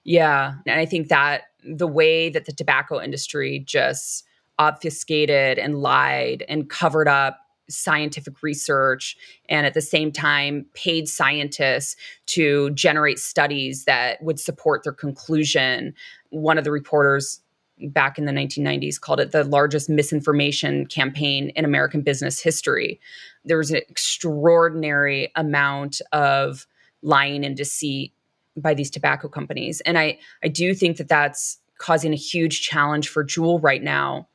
Yeah, and I think that the way that the tobacco industry just obfuscated and lied and covered up scientific research and at the same time paid scientists to generate studies that would support their conclusion. One of the reporters back in the 1990s called it the largest misinformation campaign in American business history. There was an extraordinary amount of lying and deceit by these tobacco companies. And I, I do think that that's causing a huge challenge for Juul right now.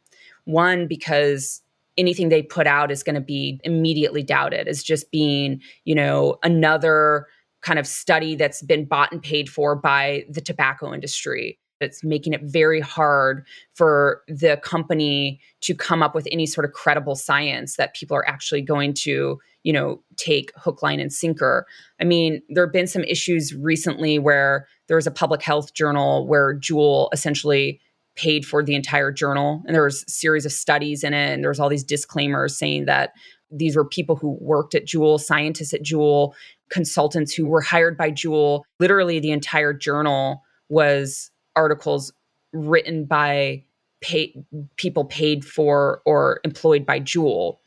One, because anything they put out is going to be immediately doubted as just being, you know, another kind of study that's been bought and paid for by the tobacco industry. It's making it very hard for the company to come up with any sort of credible science that people are actually going to, you know, take hook, line, and sinker. I mean, there have been some issues recently where there was a public health journal where Juul essentially paid for the entire journal and there was a series of studies in it and there was all these disclaimers saying that these were people who worked at Juul scientists at Juul consultants who were hired by Juul Literally the entire journal was articles written by pay, people paid for or employed by Juul.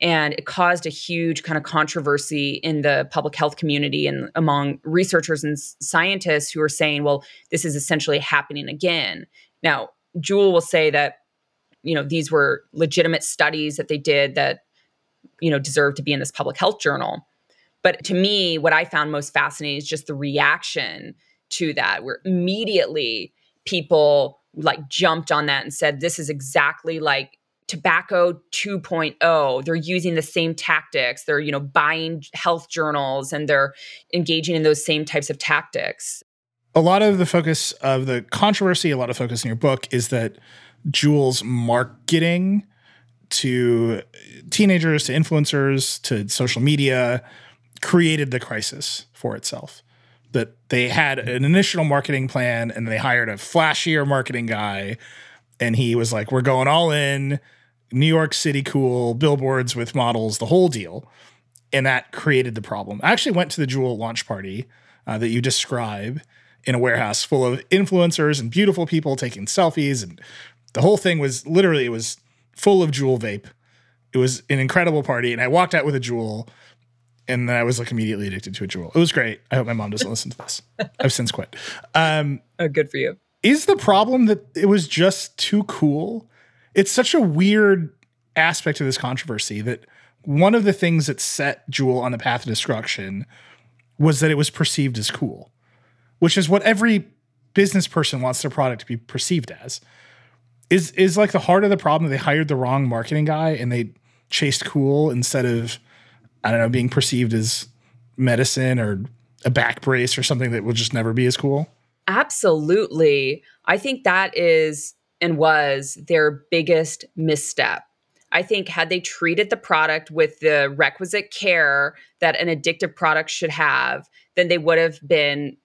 And it caused a huge kind of controversy in the public health community and among researchers and scientists who are saying, well, this is essentially happening again. Now, Juul will say that, you know, these were legitimate studies that they did that, you know, deserve to be in this public health journal. But to me, what I found most fascinating is just the reaction to that, where immediately people like jumped on that and said, this is exactly like tobacco 2.0 they're using the same tactics. They're you know buying health journals and they're engaging in those same types of tactics. A lot of the focus of the controversy, a lot of focus in your book is that Juul's marketing to teenagers, to influencers, to social media created the crisis for itself. That they had an initial marketing plan and they hired a flashier marketing guy, and he was like, We're going all in, New York City cool, billboards with models, the whole deal. And that created the problem. I actually went to the Juul launch party uh, that you describe in a warehouse full of influencers and beautiful people taking selfies and the whole thing was literally it was full of Juul vape. It was an incredible party and I walked out with a Juul and then I was like immediately addicted to a Juul. It was great. I hope my mom doesn't listen to this. I've since quit. Um, oh, good for you. Is the problem that it was just too cool? It's such a weird aspect of this controversy that one of the things that set Juul on the path of destruction was that it was perceived as cool which is what every business person wants their product to be perceived as. Is is like the heart of the problem they hired the wrong marketing guy and they chased cool instead of I don't know being perceived as medicine or a back brace or something that will just never be as cool? Absolutely. I think that is and was their biggest misstep. I think had they treated the product with the requisite care that an addictive product should have, then they would have been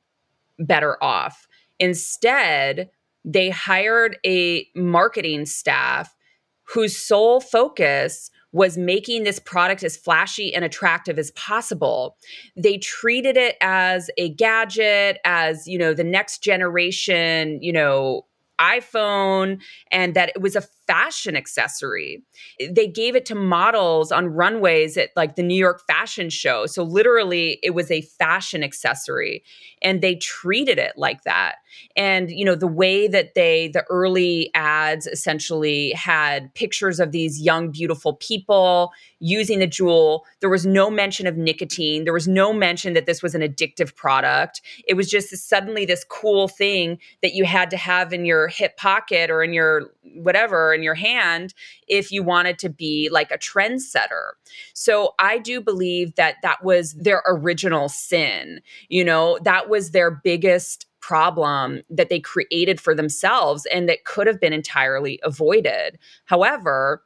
better off. Instead, they hired a marketing staff whose sole focus was making this product as flashy and attractive as possible. They treated it as a gadget, as, you know, the next generation, you know, iPhone, and that it was a fashion accessory. They gave it to models on runways at like the New York Fashion Show. So literally, it was a fashion accessory, and they treated it like that. And you know, the way that they, the early ads essentially had pictures of these young, beautiful people using the Juul. There was no mention of nicotine. There was no mention that this was an addictive product. It was just suddenly this cool thing that you had to have in your hip pocket or in your whatever in your hand if you wanted to be like a trendsetter. So I do believe that that was their original sin. You know, that was their biggest problem that they created for themselves and that could have been entirely avoided. However,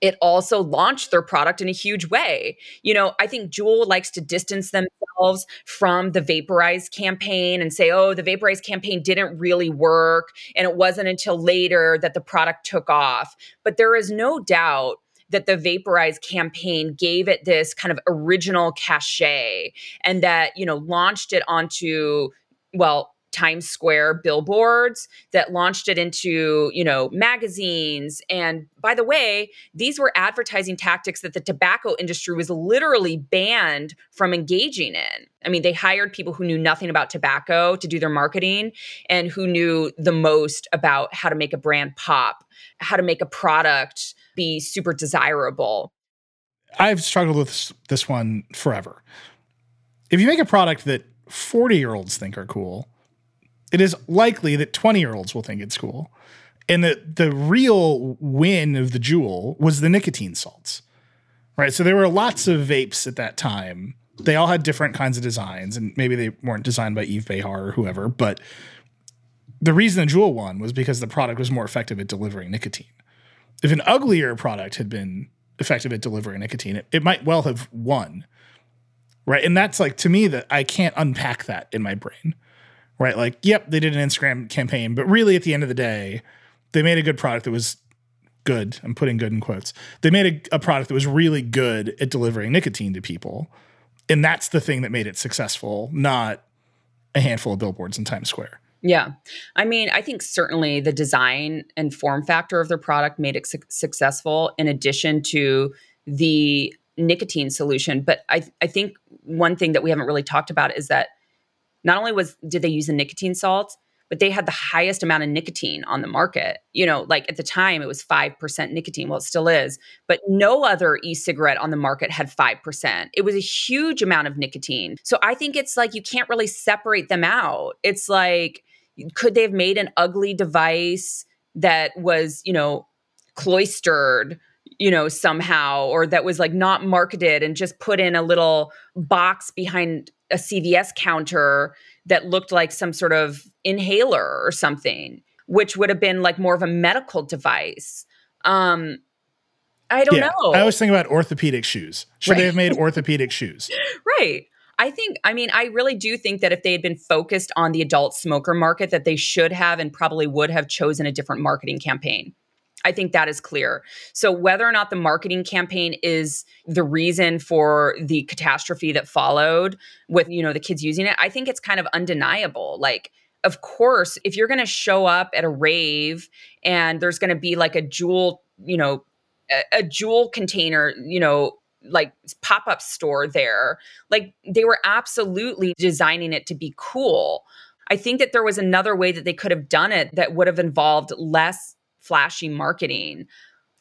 it also launched their product in a huge way. You know, I think Juul likes to distance themselves from the Vaporize campaign and say, oh, the Vaporize campaign didn't really work. And it wasn't until later that the product took off. But there is no doubt that the Vaporize campaign gave it this kind of original cachet and that, you know, launched it onto, well, Times Square billboards that launched it into, you know, magazines. And by the way, these were advertising tactics that the tobacco industry was literally banned from engaging in. I mean, they hired people who knew nothing about tobacco to do their marketing and who knew the most about how to make a brand pop, how to make a product be super desirable. I've struggled with this one forever. If you make a product that 40 year olds think are cool, it is likely that 20 year olds will think it's cool. And that the real win of the Juul was the nicotine salts, right? So there were lots of vapes at that time. They all had different kinds of designs, and maybe they weren't designed by Yves Béhar or whoever. But the reason the Juul won was because the product was more effective at delivering nicotine. If an uglier product had been effective at delivering nicotine, it, it might well have won, right? And that's like to me that I can't unpack that in my brain right? Like, yep, they did an Instagram campaign, but really at the end of the day, they made a good product that was good. I'm putting good in quotes. They made a, a, product that was really good at delivering nicotine to people. And that's the thing that made it successful, not a handful of billboards in Times Square. Yeah. I mean, I think certainly the design and form factor of their product made it su- successful in addition to the nicotine solution. But I, I think one thing that we haven't really talked about is that not only was did they use the nicotine salts, but they had the highest amount of nicotine on the market. You know, like at the time it was 5% nicotine. Well, it still is, but no other e cigarette on the market had 5%. It was a huge amount of nicotine. So I think it's like you can't really separate them out. It's like, could they have made an ugly device that was, you know, cloistered? you know, somehow, or that was like not marketed and just put in a little box behind a CVS counter that looked like some sort of inhaler or something, which would have been like more of a medical device. Um, I don't yeah, know. I always think about orthopedic shoes. Should right. they have made orthopedic shoes? Right. I think, I mean, I really do think that if they had been focused on the adult smoker market, that they should have and probably would have chosen a different marketing campaign. I think that is clear. So whether or not the marketing campaign is the reason for the catastrophe that followed with, you know, the kids using it, I think it's kind of undeniable. Like of course, if you're going to show up at a rave and there's going to be like a Juul, you know, a, a Juul container, you know, like pop up store there, like they were absolutely designing it to be cool. I think that there was another way that they could have done it that would have involved less flashy marketing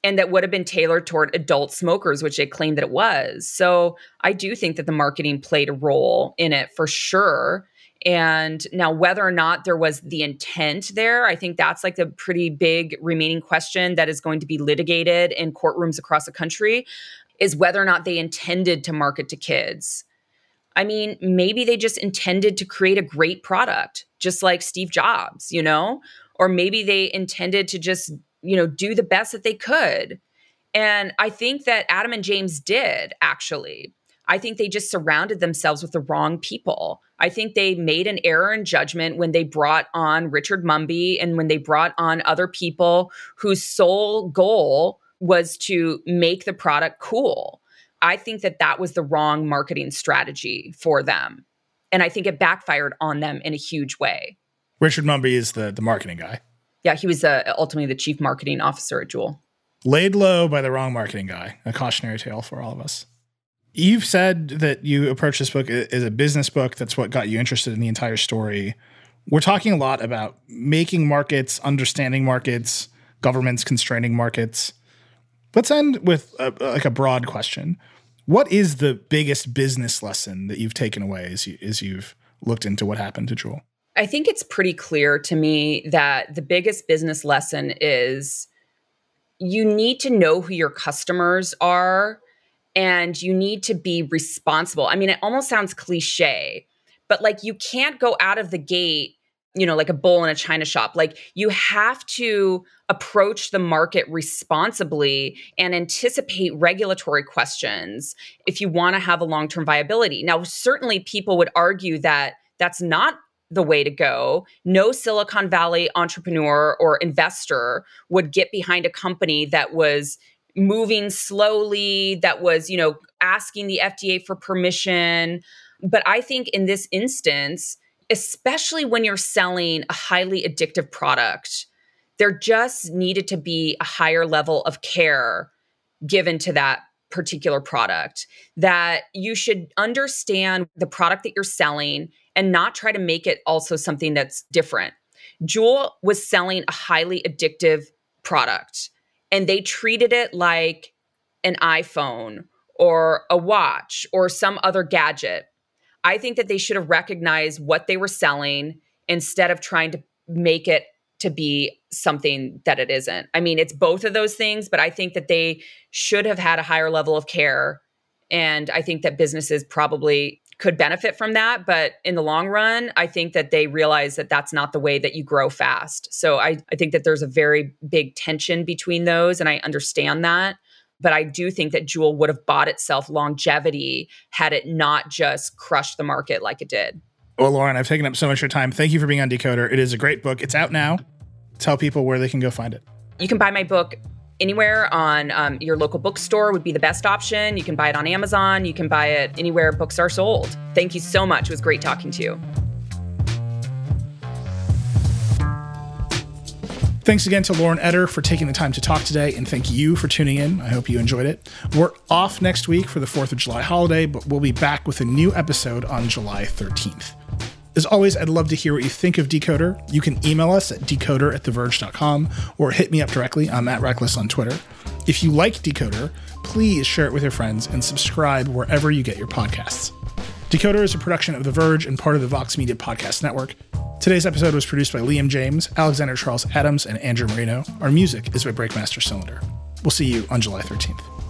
and that would have been tailored toward adult smokers, which they claimed that it was. So I do think that the marketing played a role in it for sure. And now, whether or not there was the intent there, I think that's like the pretty big remaining question that is going to be litigated in courtrooms across the country is whether or not they intended to market to kids. I mean, maybe they just intended to create a great product, just like Steve Jobs, you know? Or maybe they intended to just, you know, do the best that they could. And I think that Adam and James did actually. I think they just surrounded themselves with the wrong people. I think they made an error in judgment when they brought on Richard Mumby and when they brought on other people whose sole goal was to make the product cool. I think that that was the wrong marketing strategy for them. And I think it backfired on them in a huge way. Richard Mumby is the the marketing guy. Yeah, he was uh, ultimately the chief marketing officer at Juul. Laid low by the wrong marketing guy. A cautionary tale for all of us. You've said that you approach this book as a business book. That's what got you interested in the entire story. We're talking a lot about making markets, understanding markets, governments constraining markets. Let's end with a, like a broad question. What is the biggest business lesson that you've taken away as you as you've looked into what happened to Juul? I think it's pretty clear to me that the biggest business lesson is you need to know who your customers are and you need to be responsible. I mean, it almost sounds cliche, but like you can't go out of the gate, you know, like a bull in a china shop. Like you have to approach the market responsibly and anticipate regulatory questions if you want to have a long term viability. Now, certainly people would argue that that's not the way to go. No Silicon Valley entrepreneur or investor would get behind a company that was moving slowly, that was, you know, asking the FDA for permission. But I think in this instance, especially when you're selling a highly addictive product, there just needed to be a higher level of care given to that particular product that you should understand the product that you're selling and not try to make it also something that's different. Juul was selling a highly addictive product and they treated it like an iPhone or a watch or some other gadget. I think that they should have recognized what they were selling instead of trying to make it to be something that it isn't. I mean, it's both of those things, but I think that they should have had a higher level of care. And I think that businesses probably could benefit from that. But in the long run, I think that they realize that that's not the way that you grow fast. So I, I think that there's a very big tension between those. And I understand that. But I do think that Juul would have bought itself longevity had it not just crushed the market like it did. Well, Lauren, I've taken up so much of your time. Thank you for being on Decoder. It is a great book. It's out now. Tell people where they can go find it. You can buy my book anywhere on um, your local bookstore would be the best option. You can buy it on Amazon. You can buy it anywhere books are sold. Thank you so much. It was great talking to you. Thanks again to Lauren Etter for taking the time to talk today, and thank you for tuning in. I hope you enjoyed it. We're off next week for the 4th of July holiday, but we'll be back with a new episode on July 13th. As always, I'd love to hear what you think of Decoder. You can email us at decoder at theverge.com or hit me up directly. I'm at Reckless on Twitter. If you like Decoder, please share it with your friends and subscribe wherever you get your podcasts. Decoder is a production of The Verge and part of the Vox Media Podcast Network. Today's episode was produced by Liam James, Alexander Charles Adams, and Andrew Marino. Our music is by Breakmaster Cylinder. We'll see you on July 13th.